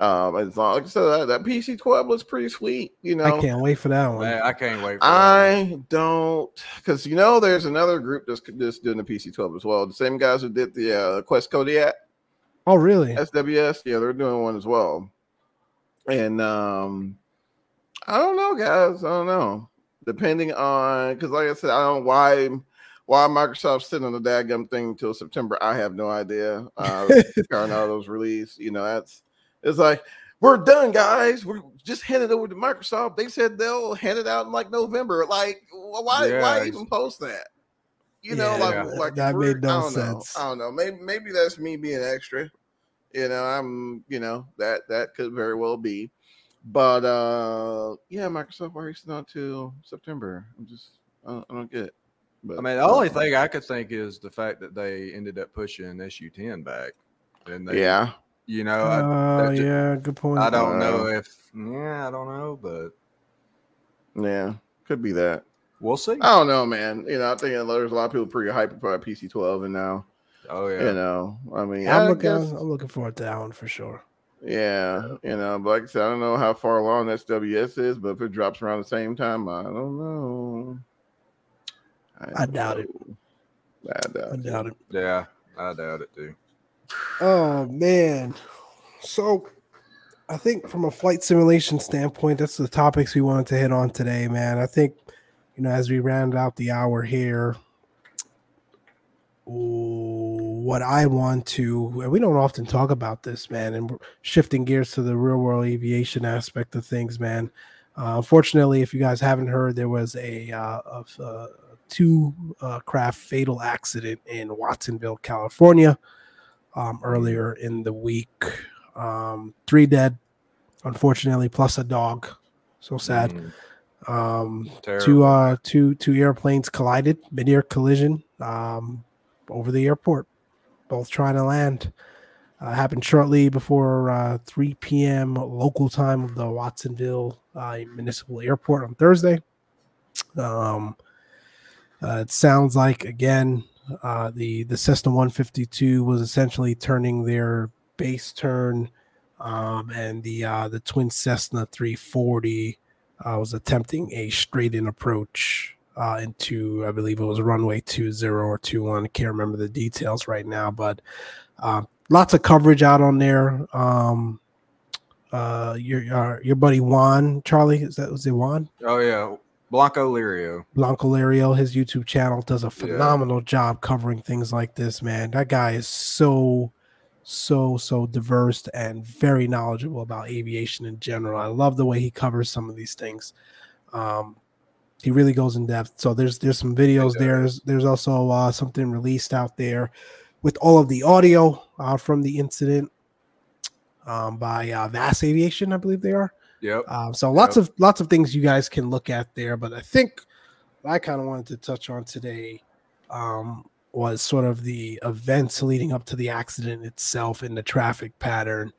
um, as long like I said, that, that PC twelve looks pretty sweet. You know, I can't wait for that one. Man, I can't wait. For that. I don't because you know there's another group that's that's doing the PC 12 as well. The same guys who did the uh, Quest Kodiak Oh really? SWS, yeah, they're doing one as well. and um, I don't know, guys. I don't know. Depending on because, like I said, I don't know why why Microsoft's sitting on the dadgum thing until September. I have no idea. Uh, Carenado's release, you know, that's it's like we're done, guys. We're just handed over to Microsoft. They said they'll hand it out in like November. Like, why? why even post that? You know, Yeah, like, like that made no I don't know. sense. I don't know. Maybe, maybe that's me being extra. You know, I'm. You know that that could very well be. But uh yeah, Microsoft why are you till September? I'm just I don't, I don't get it. But I mean, the only thing I could think is the fact that they ended up pushing SU10 back, and they, yeah, you know, I, Oh that ju- yeah, good point. I don't Uh, know if, yeah, I don't know, but yeah, could be that. we'll see. I don't know, man. You know, I think there's a lot of people pretty hyped about PC 12, and now Oh yeah, you know, I mean, I'm I looking. guess- I'm looking forward to that one for sure. Yeah, you know, but like I said, I don't know how far along SWS is, but if it drops around the same time, I don't know. I doubt it. I doubt I it. it. yeah, I doubt it too. Oh man. So I think from a flight simulation standpoint, that's the topics we wanted to hit on today, man. I think, you know, as we round out the hour here, ooh, what I want to, we don't often talk about this, man, and shifting gears to the real world aviation aspect of things, man. Uh, unfortunately, if you guys haven't heard, there was a uh, of uh, two uh, craft fatal accident in Watsonville, California um, earlier in the week. Um, three dead, unfortunately, plus a dog. So sad. Mm, Um, terrible. two uh, two two airplanes collided, mid-air collision um, over the airport, both trying to land. Uh, happened shortly before uh, 3 p.m. local time of the Watsonville uh, Municipal Airport on Thursday. Um, uh, it sounds like again uh, the the Cessna 152 was essentially turning their base turn, um, and the uh, the twin Cessna 340 uh, was attempting a straight in approach uh, into I believe it was runway 20 or 21. I can't remember the details right now, but uh, lots of coverage out on there. Um, uh, your your, your buddy Juan Charlie is that was it Juan? Oh yeah, Blanco Lirio. Blanco Lario, his YouTube channel does a phenomenal job covering things like this, man. That guy is so, so, so diverse and very knowledgeable about aviation in general. I love the way he covers some of these things. Um, he really goes in depth. So there's there's some videos there. There's, there's also uh, something released out there with all of the audio uh, from the incident um, by uh, VASAviation, I believe they are. Yep. Um, so lots of lots of things you guys can look at there, but I think what I kind of wanted to touch on today um, was sort of the events leading up to the accident itself and the traffic pattern.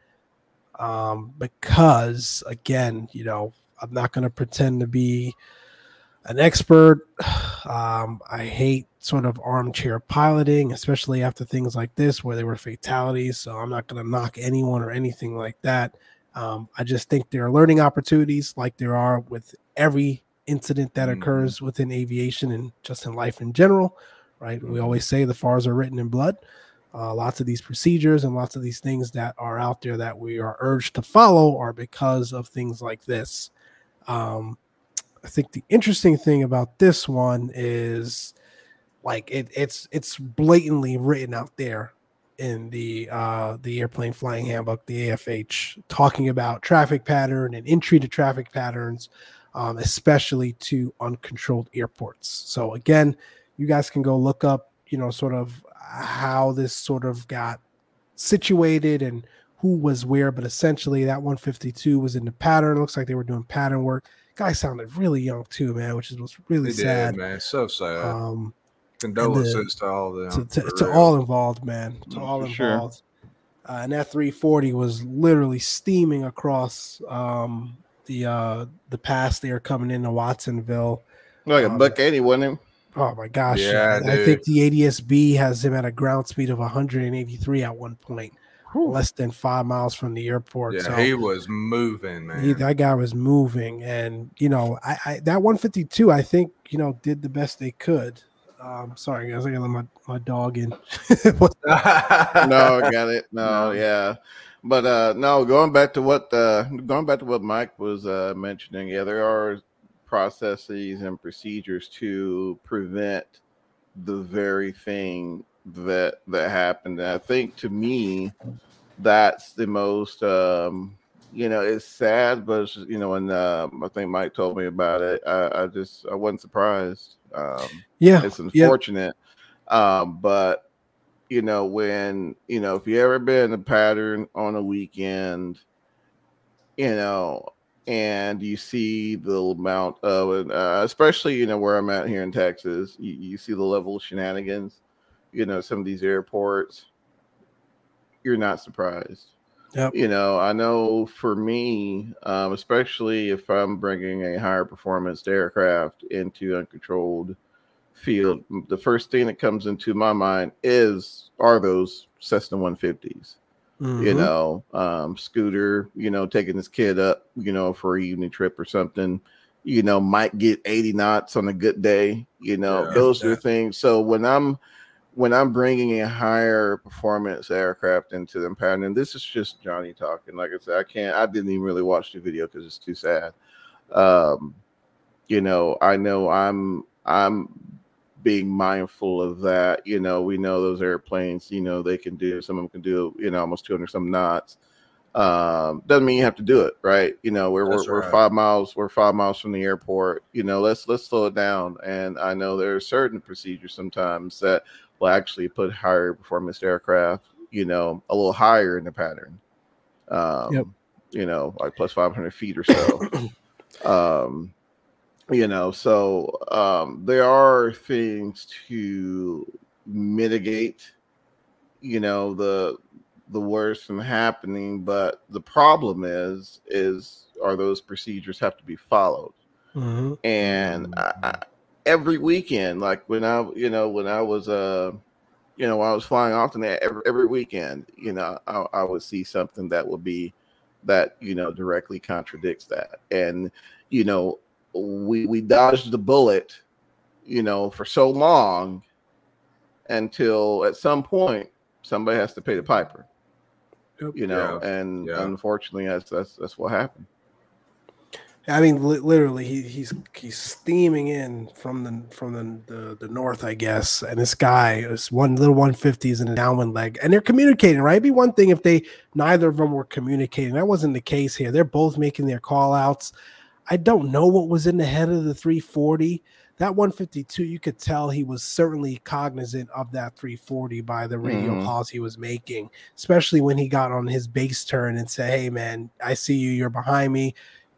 Um, because again, you know, I'm not going to pretend to be an expert. Um, I hate sort of armchair piloting, especially after things like this where there were fatalities. So I'm not going to knock anyone or anything like that. Um, I just think there are learning opportunities like there are with every incident that Mhm. occurs within aviation and just in life in general, right? We Mhm. always say the FARs are written in blood. Uh, lots of these procedures and lots of these things that are out there that we are urged to follow are because of things like this. Um, I think the interesting thing about this one is like it, it's it's blatantly written out there in the uh the airplane flying handbook the afh talking about traffic pattern and entry to traffic patterns um, especially to uncontrolled airports. So again you guys can go look up you know sort of how this sort of got situated and who was where but essentially that 152 was in the pattern. It looks like they were doing pattern work guy sounded really young too man which is was really They sad did, man. So sad. um Condolences to all of them. to, to, to all involved, man. To Mm, all for sure. involved. Uh, and that 340 was literally steaming across um, the uh, the pass there coming into Watsonville. like a Um, buck eighty, wasn't it? Oh my gosh! Yeah, I dude. think the ADSB has him at a ground speed of 183 at one point, less than five miles from the airport. Yeah, so he was moving, man. he- that guy was moving, and you know, I, I that 152, I think you know did the best they could. Um, sorry guys, I gotta let my, my dog in. No, got it. No, yeah. But uh no, going back to what uh going back to what Mike was uh mentioning, yeah, there are processes and procedures to prevent the very thing that that happened. And I think to me, that's the most um you know it's sad but it's, you know when uh, i think mike told me about it i, I just i wasn't surprised um Yeah, it's yeah. unfortunate um but you know when you know if you ever been in a pattern on a weekend you know and you see the amount of uh, especially you know where i'm at here in texas you, you see the level of shenanigans you know some of these airports you're not surprised Yep. you know i know for me um, especially if i'm bringing a higher performance aircraft into uncontrolled field the first thing that comes into my mind is are those cessna 150s you Mhm. know um, scooter you know taking this kid up you know for a evening trip or something you know might get 80 knots on a good day you know Yeah. those are Yeah. the things so when i'm when I'm bringing a higher performance aircraft into the pattern, and this is just Johnny talking. Like I said, I can't. I didn't even really watch the video because it's too sad. Um, you know, I know I'm I'm being mindful of that. You know, we know those airplanes. You know, they can do. Some of them can do. You know, almost 200 some knots. Um, doesn't mean you have to do it, right? You know, we're That's we're, we're five miles. We're five miles from the airport. You know, let's let's slow it down. And I know there are certain procedures sometimes that will actually put higher performance aircraft, you know, a little higher in the pattern. Um, Yep. You know, like plus 500 feet or so. um, you know, so um, there are things to mitigate, you know, the the worst from happening, but the problem is, is are those procedures have to be followed? Mhm. and I, I, every weekend like when i you know when i was uh you know when i was flying off often every, every weekend you know I, I would see something that would be that you know directly contradicts that and you know we we dodged the bullet you know for so long until at some point somebody has to pay the piper you know Yeah. and Yeah. unfortunately that's that's that's what happened I mean, li- literally, he, he's he's steaming in from the from the, the the north, I guess. And this guy is one little one fifties in a downwind leg, and they're communicating. Right, It'd be one thing if they neither of them were communicating. That wasn't the case here. They're both making their call outs. I don't know what was in the head of the 340. That 152, you could tell he was certainly cognizant of that 340 by the radio Mhm. calls he was making, especially when he got on his base turn and said, Hey, man, I see you. You're behind me.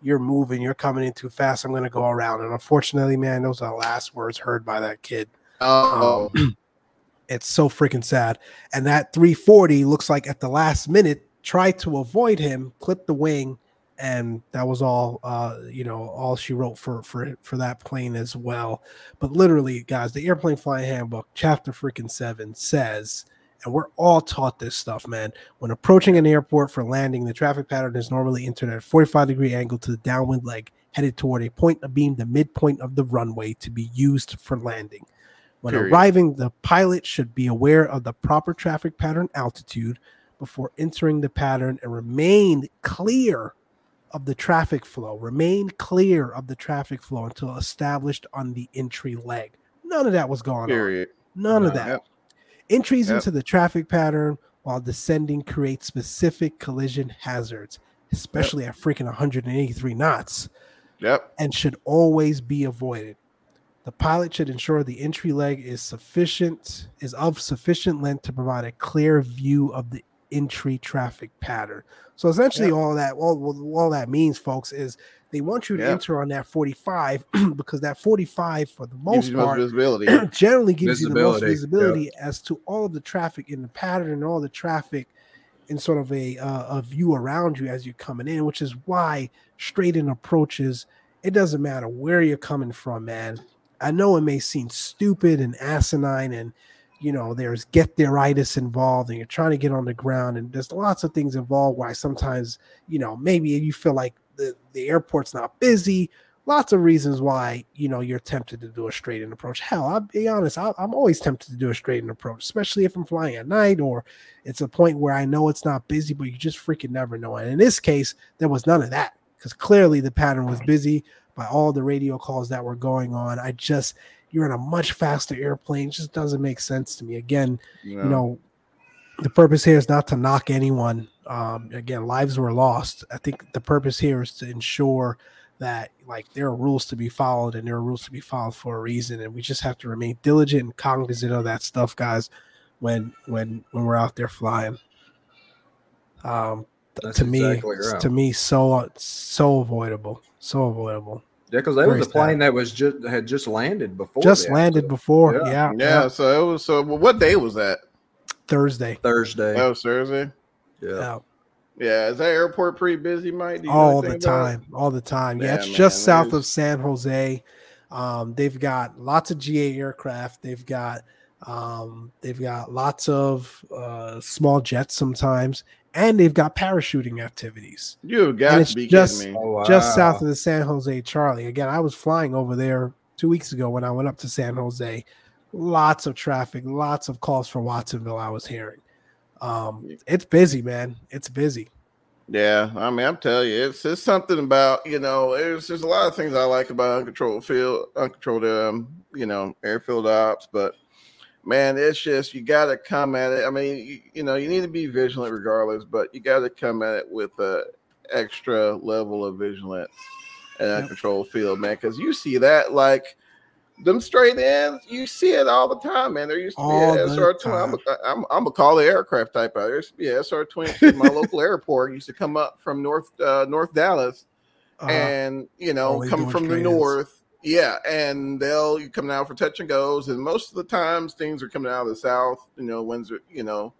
You're moving. You're coming in too fast. I'm going to go around. And unfortunately, man, those are the last words heard by that kid. oh It's so freaking sad. And that 340 looks like at the last minute tried to avoid him, clipped the wing, and that was all uh you know all she wrote for for for that plane as well but literally guys the airplane flying handbook chapter freaking 7 says and we're all taught this stuff man when approaching an airport for landing the traffic pattern is normally entered at a 45 degree angle to the downwind leg headed toward a point abeam the midpoint of the runway to be used for landing when Period. arriving the pilot should be aware of the proper traffic pattern altitude before entering the pattern and remain clear of the traffic flow. Remain clear of the traffic flow until established on the entry leg. None of that was going on. period None of that. Yep. Entries Yep. into the traffic pattern while descending create specific collision hazards, especially at freaking 183 knots, yep and should always be avoided. The pilot should ensure the entry leg is sufficient, is of sufficient length to provide a clear view of the entry traffic pattern. So essentially, Yep. all that all, all that means, folks, is they want you to Yep. enter on that 45 because that 45, for the most most part, visibility generally gives you the most Visibility, visibility as to all of the traffic in the pattern and all the traffic in sort of a uh, a view around you as you're coming in, which is why straight in approaches, it doesn't matter where you're coming from, man. I know it may seem stupid and asinine and you know there's get thereitis involved and you're trying to get on the ground and there's lots of things involved why sometimes you know maybe you feel like the, the airport's not busy lots of reasons why you know you're tempted to do a straight in approach. Hell, I'll be honest, I, I'm always tempted to do a straight in approach, especially if I'm flying at night or it's a point where I know it's not busy, but you just freaking never know. And in this case, there was none of that because clearly the pattern was busy by all the radio calls that were going on. I just you're in a much faster airplane, it just doesn't make sense to me. Again, you know, the purpose here is not to knock anyone. Um, again, lives were lost. I think the purpose here is to ensure that like there are rules to be followed and there are rules to be followed for a reason and we just have to remain diligent and cognizant of that stuff guys when when when we're out there flying um That's to me right. to me so so avoidable so avoidable Yeah, because that Very was a plane that was just had just landed before. just the landed accident. before Yeah. yeah yeah, so it was so well, what day was that? thursday Thursday. That was Thursday. yeah. yeah. Yeah, is that airport pretty busy, Mike? Do you all the anything about time all the time yeah Yeah, it's man, just south there's- of san jose um they've got lots of ga aircraft they've got um they've got lots of uh small jets sometimes and they've got parachuting activities. You have got And to be just- kidding me. Oh, just south of the san jose charlie. Again i was flying over there two weeks ago when i went up to san jose. Lots of traffic lots of calls for watsonville i was hearing. Um it's busy man. It's busy. Yeah, I mean, I'm telling you, it's it's something about you know, there's there's a lot of things I like about uncontrolled field, uncontrolled um, you know, airfield ops, but man, it's just you got to come at it. I mean, you, you know, you need to be vigilant regardless, but you got to come at it with a extra level of vigilance and Yep. uncontrolled field, man, because you see that like. Them straight ins, you see it all the time, man. There used to All be a the SR twenty. I'm, a- I'm, I'm gonna call the aircraft type out. There used to be a SR twenty. My local airport used to come up from North uh, North Dallas, Uh, and you know, always come from the north. Yeah, and they'll you come out for touch and goes, and most of the times things are coming out of the south. You know, winds are you know,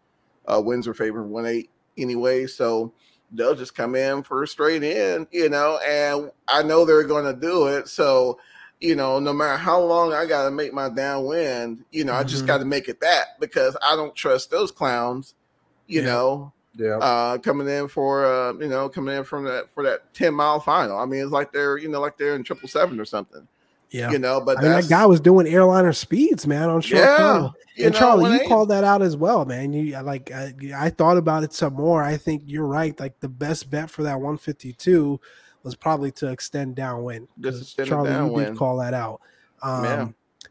uh, winds are favoring one eight anyway, so they'll just come in for a straight in. You know, and I know they're going to do it, so you know, no matter how long I got to make my downwind, you know, I just Mhm. got to make it that because I don't trust those clowns. You Yeah. know, Yeah. uh, coming in for uh, you know coming in from that for that ten mile final. I mean, it's like they're you know like they're in triple seven or something. Yeah You know, but I mean, that guy was doing airliner speeds, man, on short yeah. And know, Charlie, you they- called that out as well, man. You like, I, I thought about it some more. I think you're right. Like the best bet for that 152 was probably to extend downwind. Just 'cause extend it Charlie, you did call that out. Um, Yeah.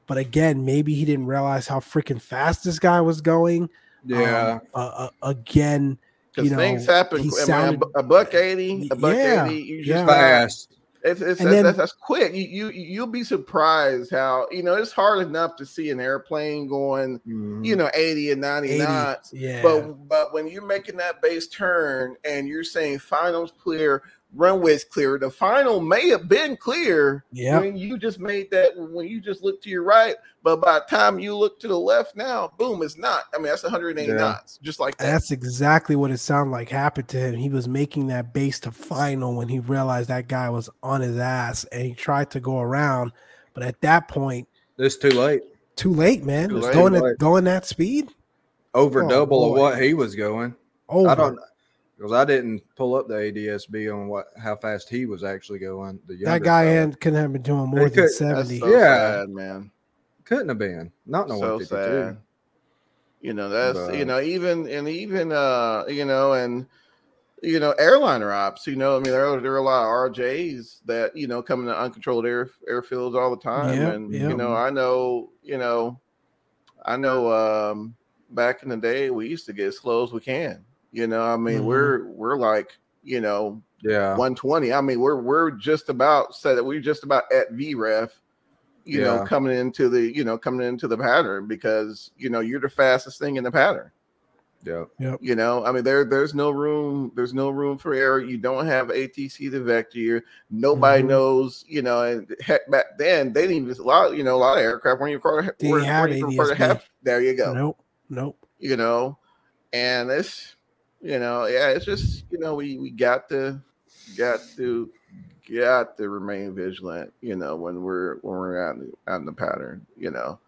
But again, maybe he didn't realize how freaking fast this guy was going. Yeah. Um, uh, uh, again, you know, things happen. he I mean, a sounded- a, buck eighty, a buck Yeah, eighty. You just yeah. Fast. It's, it's that's, then- that's, that's quick. You you you'll be surprised how you know it's hard enough to see an airplane going Mhm. you know eighty and ninety 80, knots. yeah. But but when you're making that base turn and you're saying finals clear, runways clear, the final may have been clear yeah. when you just made that when you just look to your right, but by the time you look to the left now, boom, it's not. I mean, that's 180 Yeah. knots, just like that. That's exactly what it sounded like happened to him. He was making that base to final when he realized that guy was on his ass and he tried to go around. But at that point, It's too late. too late, man. Too It's late. going Too at going that speed. Over Oh, double boy. of what he was going. Over. I don't because I didn't pull up the ADSB on what how fast he was actually going. The that guy had, couldn't have been doing more He than could- That's seventy. so Yeah. sad, man. couldn't have been. Not no so 152. sad. You know, that's you know, even and even uh, you know, and you know, airliner ops, you know, I mean, there are, there are a lot of RJs that, you know, come into uncontrolled air airfields all the time. Yeah, and yeah. you know, I know, you know, I know um back in the day we used to get as slow as we can. You know, I mean, Mhm. we're we're like, you know, Yeah. 120. I mean, we're we're just about said that we're just about at VREF, you know, coming into the, you know, coming into the pattern because you know you're the fastest thing in the pattern. Yeah. yeah. You know, I mean, there there's no room, there's no room for error. You don't have ATC to vector you. Nobody Mhm. knows, you know, and heck back then they didn't even a lot, you know, a lot of aircraft when you even required Didn't weren't- have weren't even required to ADS-B. have- There you go Nope. Nope. you know, and it's you know, yeah, it's just you know, we we got to got to got to remain vigilant, you know, when we're when we're out in, out in the pattern, you know.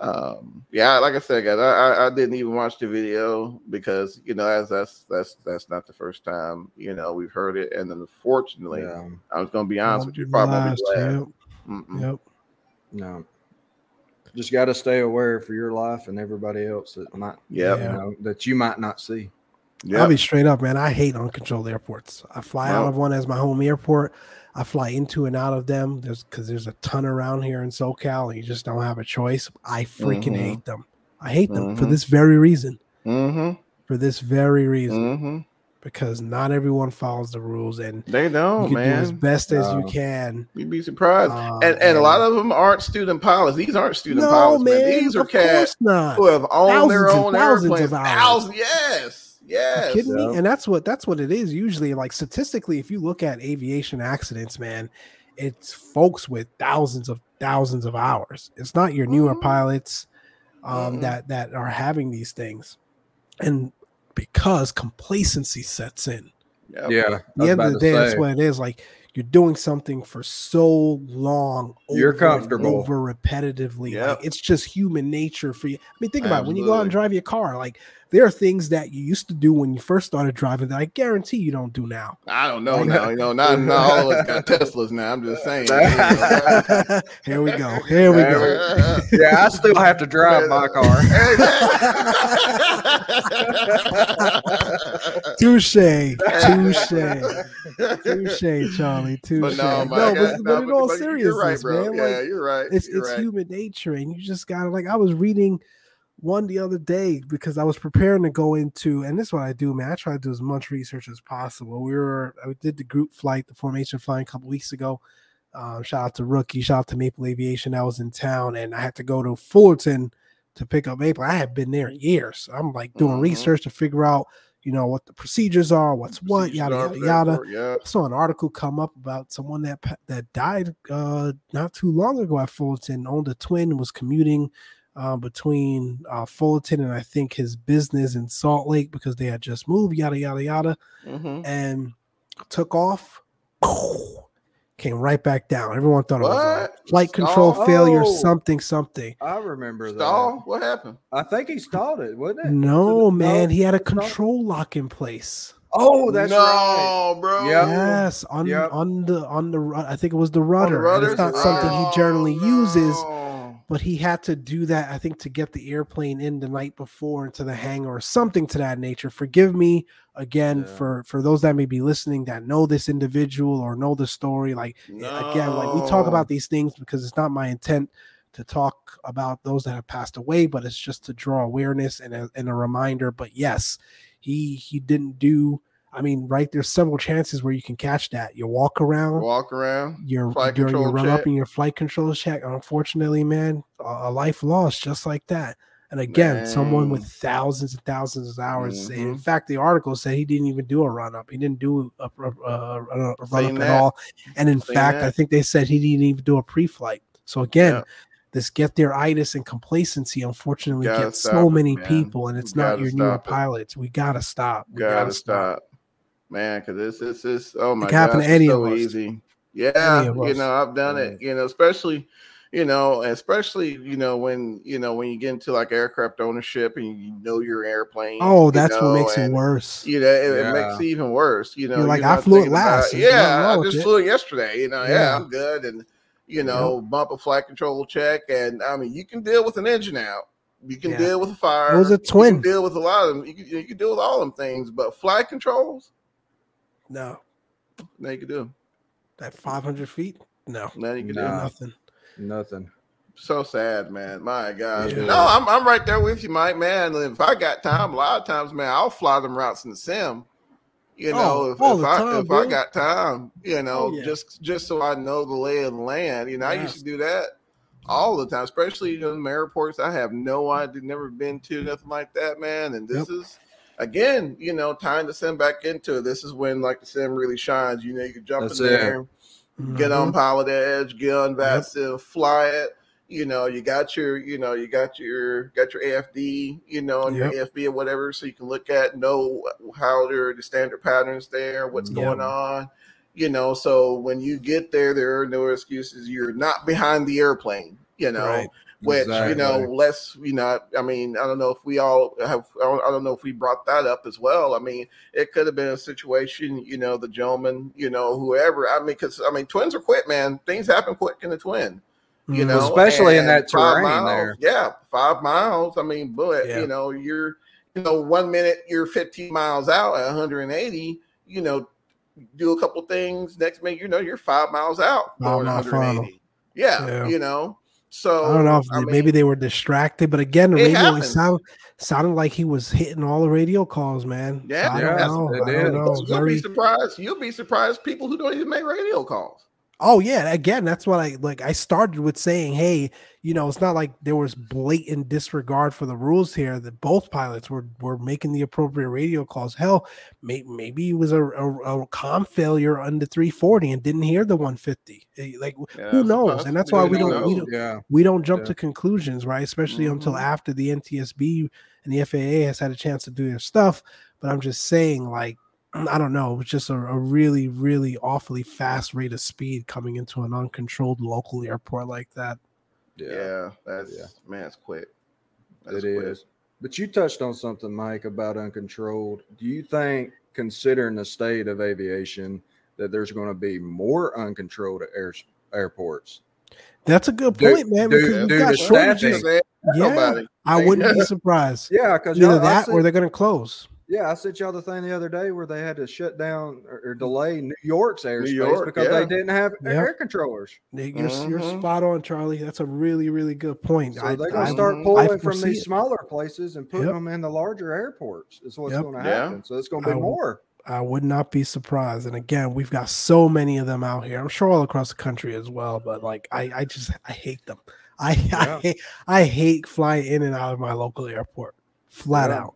um, yeah, like I said, guys, I, I, I didn't even watch the video because you know as that's that's that's not the first time you know we've heard it, and then unfortunately, Yeah. I was gonna be honest with you, probably won't be glad. yep, yep. No. Just got to stay aware for your life and everybody else that might, Yep. you know, that you might not see. Yep. I'll be straight up, man. I hate uncontrolled airports. I fly out of one as my home airport. I fly into and out of them. There's because there's a ton around here in SoCal, and you just don't have a choice. I freaking Mhm. hate them. I hate them for Mhm. this very reason. Mm-hmm. For this very reason, Mm-hmm. because not everyone follows the rules, and They don't, can do as best as you can. You'd be surprised. Uh, and and a lot of them aren't student pilots. These aren't student no, pilots, man. man. These are cats who have owned their Thousands and own airplanes. Thousands, yes. You Yes. kidding me? And that's what that's what it is usually. Like statistically, if you look at aviation accidents, man, it's folks with thousands of thousands of hours. It's not your newer Mhm. pilots um, Mhm. that that are having these things, and because complacency sets in. Yep. Yeah. At the end of the to day, that's what it is. Like you're doing something for so long, You're over comfortable. over repetitively. Yep. Like it's just human nature for you. I mean, think about it. when you go out and drive your car. Like there are things that you used to do when you first started driving that I guarantee you don't do now. I don't know now. You know, not, not all of us got Teslas now. I'm just saying. Here we go. Here we go. yeah, I still have to drive my car. Touche, touche, touche, Charlie. Touche. But no, no, but, no, but in all but seriousness, you're right, bro. man. yeah, like, you're right. it's you're it's right. human nature and you just gotta like i was reading one the other day because i was preparing to go into and this is what i do man i try to do as much research as possible. We were i did the group flight the formation flying a couple weeks ago. Um, shout out to rookie shout out to maple aviation. I was in town and i had to go to fullerton to pick up maple. I had been there years. I'm like doing Mhm. research to figure out you know what the procedures are what's what yada yada yada. Yeah. I saw an article come up about someone that that died uh, not too long ago at Fullerton, owned a twin, was commuting uh, between uh, Fullerton and I think his business in Salt Lake because they had just moved, yada yada yada, Mhm. and took off, came right back down. Everyone thought it was a flight control Stall? failure, Oh. something, something. I remember that. What happened? I think he stalled it, wasn't it? No, Did it man, stall? he had a Did it control lock in place. Oh, that's no, right. bro. Yep. Yes, on Yep. on the on the ru- I think it was the On the rudder. it's not something he generally Oh, uses, no. But he had to do that. I think to get the airplane in the night before into the hangar or something to that nature. Forgive me again Yeah. for for those that may be listening that know this individual or know the story. Like eh, again, like we talk about these things because it's not my intent to talk about those that have passed away, but it's just to draw awareness and a, and a reminder. But yes, he he didn't do. I mean, right there's several chances where you can catch that. You walk around, walk around. your flight during your control run up check. in your flight control check. Unfortunately, man, a, life lost just like that. And again, someone with thousands and thousands of hours. and In mm-hmm. fact, the article said he didn't even do a run up. He didn't do a, a, a, a- run up at all. And in Seen fact, I think they said he didn't even do a pre-flight. So again, Yeah. this get their itis and complacency unfortunately gets so many man. people, and it's not your newer it. pilots. We gotta stop. We Gotta, stop. Man, because this is this oh my can god, to any so of us. easy. Yeah, of you know, I've done it, you know, especially you know, especially you know when you know when you get into like aircraft ownership and you know your airplane. Oh, you that's know, what makes it worse. You know, it, it makes it even worse. You know, You're like, you're I flew it thinking about last. Yeah, I just it. flew it yesterday. You know, yeah, Yeah. I'm good, and you know, bump a flight control check, and I mean, you can deal with an engine out. You can Yeah. deal with a fire. It was a You can twin. deal with a lot of them. You can, you can deal with all them things, but flight controls, No, no, you can do. That 500 feet, no, No, you can do. Nothing. Nothing. So sad, man. My gosh. Yeah. No, I'm I'm right there with you, Mike. Man, if I got time, a lot of times, man, I'll fly them routes in the sim. You know, Oh, if, if I time, if I got time, you know, Oh, yeah. just just so I know the lay of the land. You know, I used to do that all the time, especially you know the airports I have no idea, never been to, nothing like that, man. And this is again, you know, time to send back into it. This is when like the sim really shines. You know, you can jump That's in it. there, get mm-hmm. on PilotEdge, get on that sim, fly it. You know, you got your, you know, you got your got your AFD, you know, and Yep. your AFB or whatever, so you can look at know how they're the standard patterns there, what's Yep. going on. You know, so when you get there, there are no excuses. You're not behind the airplane. You know, Right. Which you know, Exactly. less you know. I mean, I don't know if we all have. I don't, I don't know if we brought that up as well. I mean, it could have been a situation, you know, the gentleman, you know, whoever. I mean, because I mean, twins are quick, man. Things happen quick in the twin. You Mhm. know, Especially in and that five terrain miles, there. Yeah, five miles. I mean, but Yeah. you know, you're, you know, one minute you're 15 miles out at 180. You know, do a couple things. Next minute, you know, you're five miles out going 180. Yeah, Yeah. you know. So I don't know if I maybe mean, they were distracted, but again, the It radio it sound, sounded like he was hitting all the radio calls, man. So Yeah, I don't know. I don't know. You'll Very, be surprised. You'll be surprised people who don't even make radio calls. Oh yeah, again, that's what I like. I started with saying, "Hey, you know, it's not like there was blatant disregard for the rules here. That both pilots were were making the appropriate radio calls. Hell, may, maybe it was a, a, a com failure under 340 and didn't hear the 150. Eh, Like Yeah, who knows? And that's why we don't we don't Yeah. we don't jump Yeah. to conclusions, right? Especially until Mhm. after the NTSB and the FAA has had a chance to do their stuff. But I'm just saying, like, I don't know, it was just a, a really, really awfully fast rate of speed coming into an uncontrolled local airport like that. Yeah, Yeah. that's Yeah. man, it's quick. That's It quick. is. But you touched on something, Mike, about uncontrolled. Do you think, considering the state of aviation, that there's going to be more uncontrolled air, airports? That's a good Do- point, man. do- Because we've got shortages. Yeah, Nobody. I wouldn't be surprised. Yeah, because Either I that sent, or they're going to close. Yeah, I sent y'all the thing the other day where they had to shut down or, or delay New York's airspace York, because yeah. they didn't have Yep. air controllers. You're, you're Mhm. spot on, Charlie. That's a really, really good point. So I- they're going I- to start pulling from foresee these it. smaller places and putting Yep. them in the larger airports. Is what's Yep. going to Yeah. happen. So it's going to be w- more. I would not be surprised. And again, we've got so many of them out here. I'm sure all across the country as well. But like, I, I just, I hate them. I, Yeah. I, hate, I hate flying in and out of my local airport. Flat Yeah. out,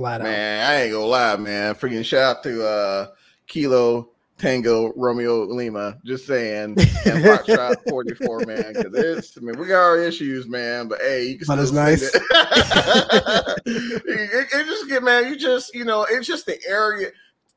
flat out. Man, I ain't gonna lie, man. Freaking shout out to uh Kilo Tango Romeo Lima. Just saying, and Foxtrot 44, man. Because it's, I mean, we got our issues, man. But hey, you can But it's send it. it, it just get man. You just, you know, it's just the area.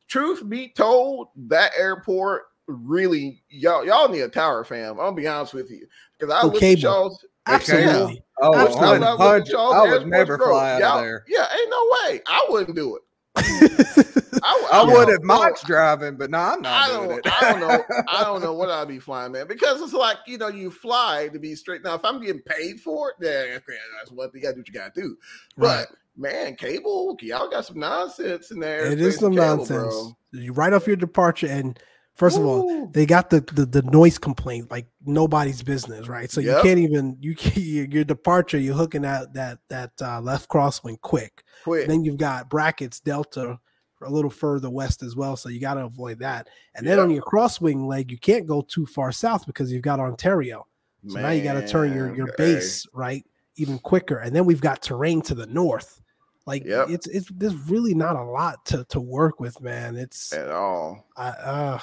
Truth be told, that airport really y'all y'all need a tower, fam. I'll be honest with you because I Oh, looked at cable. Absolutely. Oh, Absolutely. I looked at hundred. y'all's I would never fly out Y'all- of there. Yeah, ain't no way. I wouldn't do it. I, I would don't if. Mike's driving, but no, I'm not I doing don't, it. I don't know. I don't know what I'd be flying, man. Because it's like you know, you fly to be straight. Now, if I'm getting paid for it, then okay, that's what you got to do. What you got to do. Right. But man, cable, y'all got some nonsense in there. It is some nonsense. You right off your departure, and first of all, they got the, the the noise complaint like nobody's business, right? So you can't even you can't, your your departure. You're hooking out that that uh, left crosswind quick. quick. then you've got Brackett's delta a little further west as well so you got to avoid that and then on your crosswind leg you can't go too far south because you've got ontario so now you got to turn your your hey. base right even quicker and then we've got terrain to the north like Yep. it's it's there's really not a lot to to work with man it's at all. I, uh,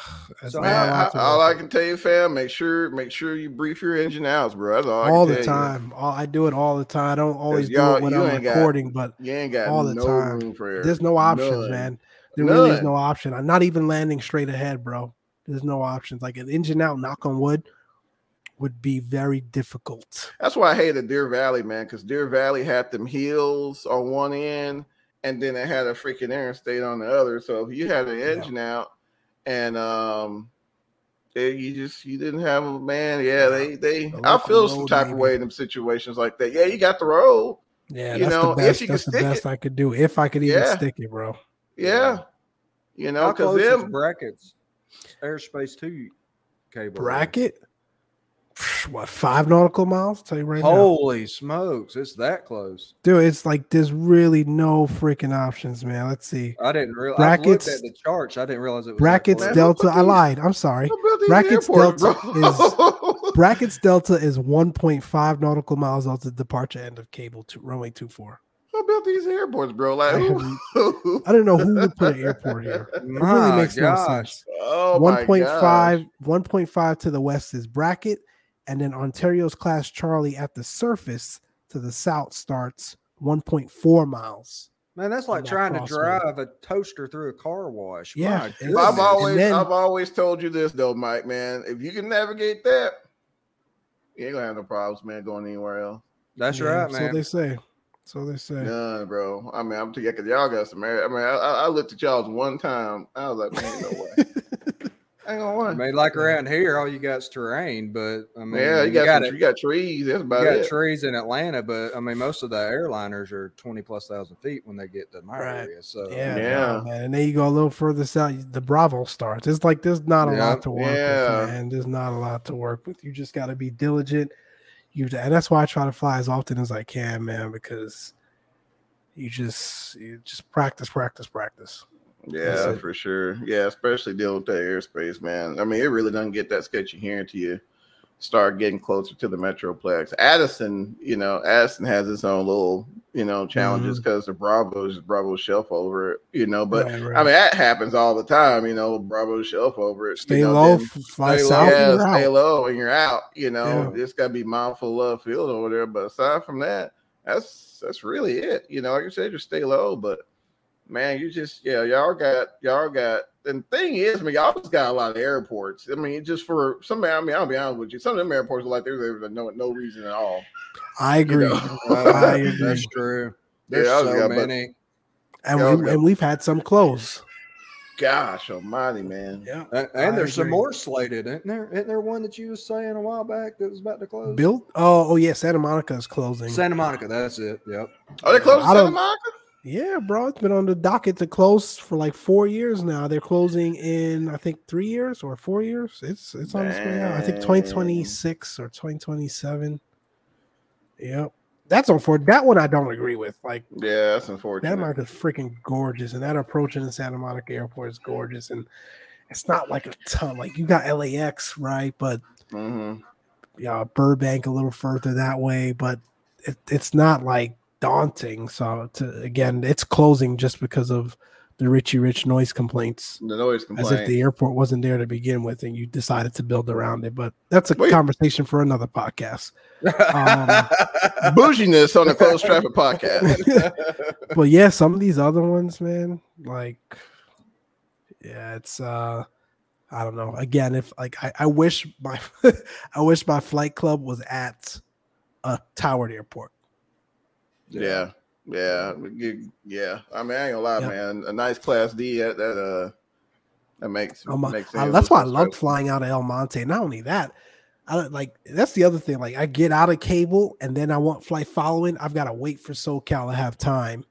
So not Man, lot I- to all work I with. can tell you, fam, make sure make sure you brief your engine outs, bro. That's all. I all can the tell you. time all, i do it all the time i don't always do it when i'm ain't got- recording but You ain't got all the no time. room for error. There's no options, None. man. There really is no option. I'm not even landing straight ahead, bro. There's no options. Like an engine out, knock on wood, would be very difficult. That's why I hated Deer Valley, man, because Deer Valley had them hills on one end, and then it had a freaking interstate on the other. So if you had an engine out, and um, it, you just you didn't have a man. Yeah, they they. The I feel some type baby. of way in them situations like that. Yeah, you got the road. Yeah, You that's know, the if best. you can That's the stick best it. I could do if I could even Yeah. stick it, bro. Yeah, you know, because close them. Brackett's airspace to cable? there? Brackett, what five nautical miles? tell you right now, Holy smokes, it's that close. dude. It's like there's really no freaking options, man. Let's see. I didn't realize. I Brackett's- at the charts. I didn't realize it was Brackett's. Delta. I lied. I'm sorry. How about these Brackett's airports, Delta bro? Brackett's Delta is 1.5 nautical miles off the departure end of cable to runway 24. How built these airports, bro? Like, I I don't know who would put an airport here. It really My makes no sense. oh my 1.5 gosh. 1.5 to the west is Brackett and then ontario's class charlie at the surface to the south starts 1.4 miles Man, that's like that trying to drive a toaster through a car wash. Yeah, My I've always then- I've always told you this though, Mike, man. If you can navigate that, you ain't gonna have no problems, man, going anywhere else. That's Yeah, right, man. So they say. So they say. None, bro. I mean, I'm too because y'all got some. I mean, I, I I looked at y'all's one time. I was like, man, no way. I ain't gonna I mean, like around here, all you got's terrain, but I mean, yeah, you got, got, some, it- you got trees. That's you got it. trees in Atlanta, but I mean, most of the airliners are twenty plus thousand feet when they get to my Right. area. So Yeah, Yeah. man. And then you go a little further south, the Bravo starts. It's like there's not a Yeah. lot to work Yeah. with, man. There's not a lot to work with. You just got to be diligent. You and that's why I try to fly as often as I can, man, because you just you just practice, practice, practice. Yeah, for sure. Yeah, especially dealing with that airspace, man. I mean, it really doesn't get that sketchy here until you start getting closer to the Metroplex. Addison, you know, Addison has its own little, you know, challenges Mm-hmm. because the Bravo's Bravo shelf over it, you know. But Right, I mean, that happens all the time, you know, Bravo shelf over it. you stay know, low, fly stay low. south, yeah, and you're stay out. low and you're out. You know, Yeah. just gotta be mindful of field over there. But aside from that, that's that's really it. You know, like you said, just stay low. But man, you just yeah, y'all got y'all got. And the thing is, I mean, y'all just got a lot of airports. I mean, just for some, I mean, I'll be honest with you, some of them airports are like they're there for no no reason at all. I agree. know. I agree. that's true. There's Yeah, I was- so but- many. And, we, okay. and we've had some close. Gosh Almighty, man. Yeah. And, and there's some more slated, isn't there? Isn't there one that you was saying a while back that was about to close? Built. Oh, oh yeah. Santa Monica is closing. Santa Monica, that's it. Yep. Are they closed I Santa Monica. Yeah, bro, it's been on the docket to close for like four years now. They're closing in I think three years or four years. It's it's on its way out. I think twenty twenty six or twenty twenty seven. Yep, that's on that one. I don't agree with. Like Yeah, that's Santa unfortunate. Monica's freaking gorgeous, and that approach in the Santa Monica airport is gorgeous, and it's not like a ton. Like you got LAX right, but hmm yeah, Burbank a little further that way, but it, it's not like daunting. So to again, it's closing just because of the Richie Rich noise complaints, The noise as if the airport wasn't there to begin with, and you decided to build around it. But that's a Wait. conversation for another podcast. Um, bouginess on the closed traffic podcast. but yeah, some of these other ones, man, like yeah, it's uh I don't know. Again, if like I, I wish my I wish my flight club was at a towered airport. Yeah, yeah, you- yeah. I mean, I ain't gonna lie, Yeah. man. A nice class D that, that uh that makes, Um, makes sense. that's why I stressful. flying out of El Monte. Not only that, I like that's the other thing. Like I get out of cable and then I want flight following. I've got to wait for SoCal to have time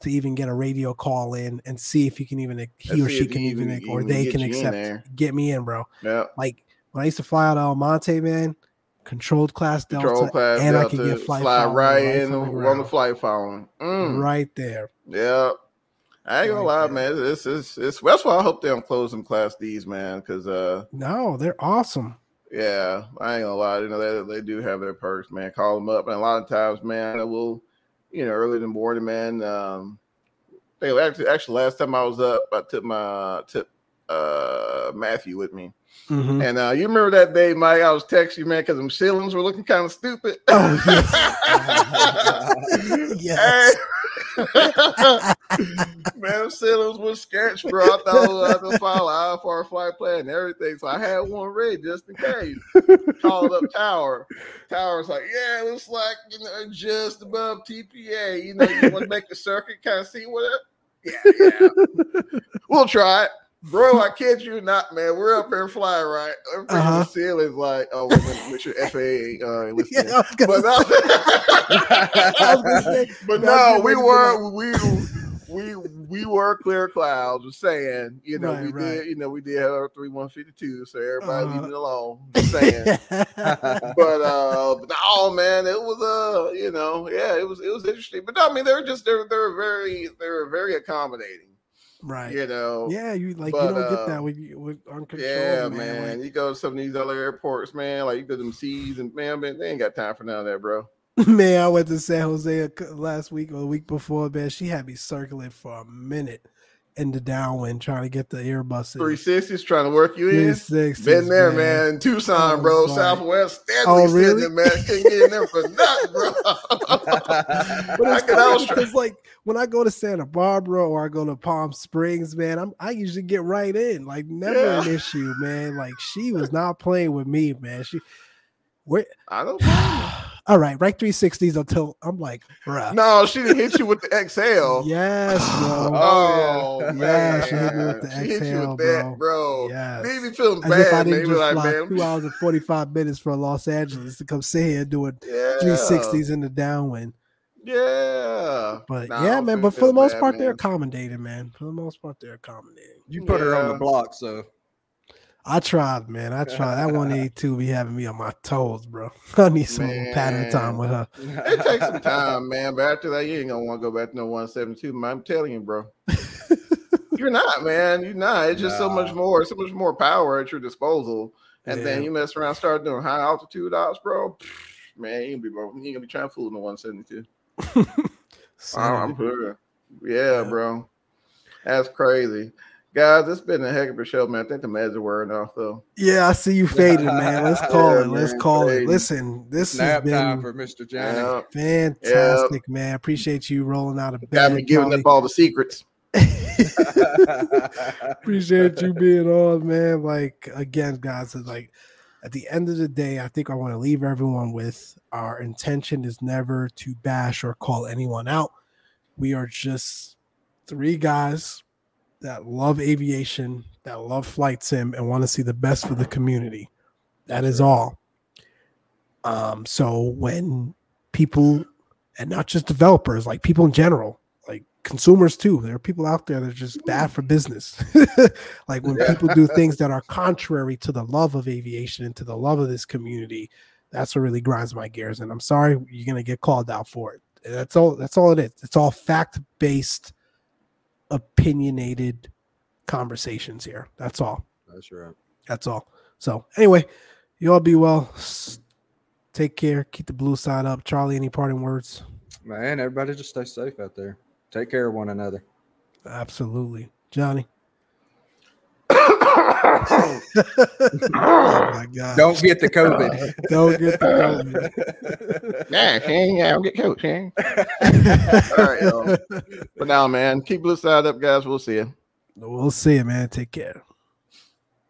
to even get a radio call in and see if he can even he or she can even, even- or they can accept get me in, bro. Yeah, Like when I used to fly out of El Monte, man, controlled class Delta, control class and I can get flight fly right in on the flight following. Mm, right there. Yeah. I ain't gonna Right lie, there. man. It's, it's it's that's why I hope they don't close them class D's, man. Because uh, No, they're awesome. yeah, I ain't gonna lie. You know they they do have their perks, man. Call them up, and a lot of times, man, I will, you know, early in the morning, man. Um, they actually actually last time I was up, I took my took uh Matthew with me, Mhm. and uh, you remember that day, Mike? I was texting you, man, because them ceilings were looking kind of stupid. Oh, Yes. Hey. man, ceilings were sketch, bro. I thought I had to file out for a flight plan and everything. So I had one ready just in case. Called up Tower. Tower's like, yeah, it looks like you know, just above TPA. You know, you want to make the circuit, kind of see what it. Yeah, yeah. we'll try it. Bro, I kid you not, man. We're up here flying, right? I'm thinking Uh-huh. the ceiling's like, oh, wait a minute, make sure FAA uh, listen. Yeah, I was But no, say, but no, we were we we we were clear clouds. Was saying, you know, Right, we right. did, you know, we did have our three one fifty two, so everybody Uh-huh. leave it alone. Just saying. but uh, but no, man, it was uh, you know, yeah, it was it was interesting. But no, I mean, they're just they're they were very they were very accommodating. Right. You know, Yeah, you like But, you don't get uh, that with you with uncontrolled. yeah, man. man. Like, You go to some of these other airports, man. Like you go to them seas, and man, man, they ain't got time for none of that, bro. Man, I went to San Jose last week or a week before, man. She had me circling for a minute in the downwind trying to get the Airbus. Three sixties trying to work you in. 360s, Been there, man. Tucson, I bro. like- Southwest. Oh, really? there, man. Couldn't get in there for nothing, bro. But it's funny because like when I go to Santa Barbara or I go to Palm Springs, man, I'm I usually get right in. Like never an issue, man. Like she was not playing with me, man. She where I don't. all right, right 360s until I'm like, bruh. No, she didn't hit you with the exhale. Yes, bro. Oh, oh, yeah. man. Yeah, she hit me with the She hit you exhale, with that, bro. Yes. Made me feel As if I bad. didn't Maybe just like, fly man. two hours and 45 minutes from Los Angeles to come sit here doing Yeah. 360s in the downwind. Yeah. But Nah, yeah, man. But for the most bad, part, they're man. accommodating, man. For the most part, they're accommodating. You put her on the block, so I tried, man. I tried. That 182 be having me on my toes, bro. I need some more pattern time with her. It takes some time, man. But after that, you ain't gonna want to go back to no 172. Man, I'm telling you, bro. You're not, man. You're not. It's just so much more, so much more power at your disposal. And then you mess around, start doing high altitude ops, bro. Man, you ain't gonna be, bro. You ain't gonna be trying to fool in the 172. Son I'm, of I'm sure. Yeah, Yeah. bro. That's crazy. Guys, it's been a heck of a show, man. I think the meds are wearing off, though. Yeah, I see you faded, man. Let's call Yeah, it. Let's man, call it. Listen, this has nap time been for Mr. Johnny. Yeah. fantastic, man. Appreciate you rolling out of bed. Got me giving Charlie. up all the secrets. Appreciate you being on, man. Like again, guys, it's like at the end of the day, I think I want to leave everyone with our intention is never to bash or call anyone out. We are just three guys that love aviation, that love flight sim, and want to see the best for the community. That is all. Um, so when people and not just developers, like people in general, like consumers too. There are people out there that are just bad for business. like when people do things that are contrary to the love of aviation and to the love of this community, that's what really grinds my gears. And I'm sorry you're gonna get called out for it. That's all that's all it is. It's all fact-based, opinionated conversations here. That's all. That's right. That's all. So anyway, you all be well. Take care. Keep the blue side up. Charlie, any parting words? Man, everybody just stay safe out there. Take care of one another. Absolutely. Johnny. Oh my god. Don't get the COVID. Don't get the COVID. Yeah, Shane. Yeah, I'll get coach, Shane. COVID. All right, y'all. But now, man, keep blue side up, guys. We'll see you. we'll see you, man. Take care.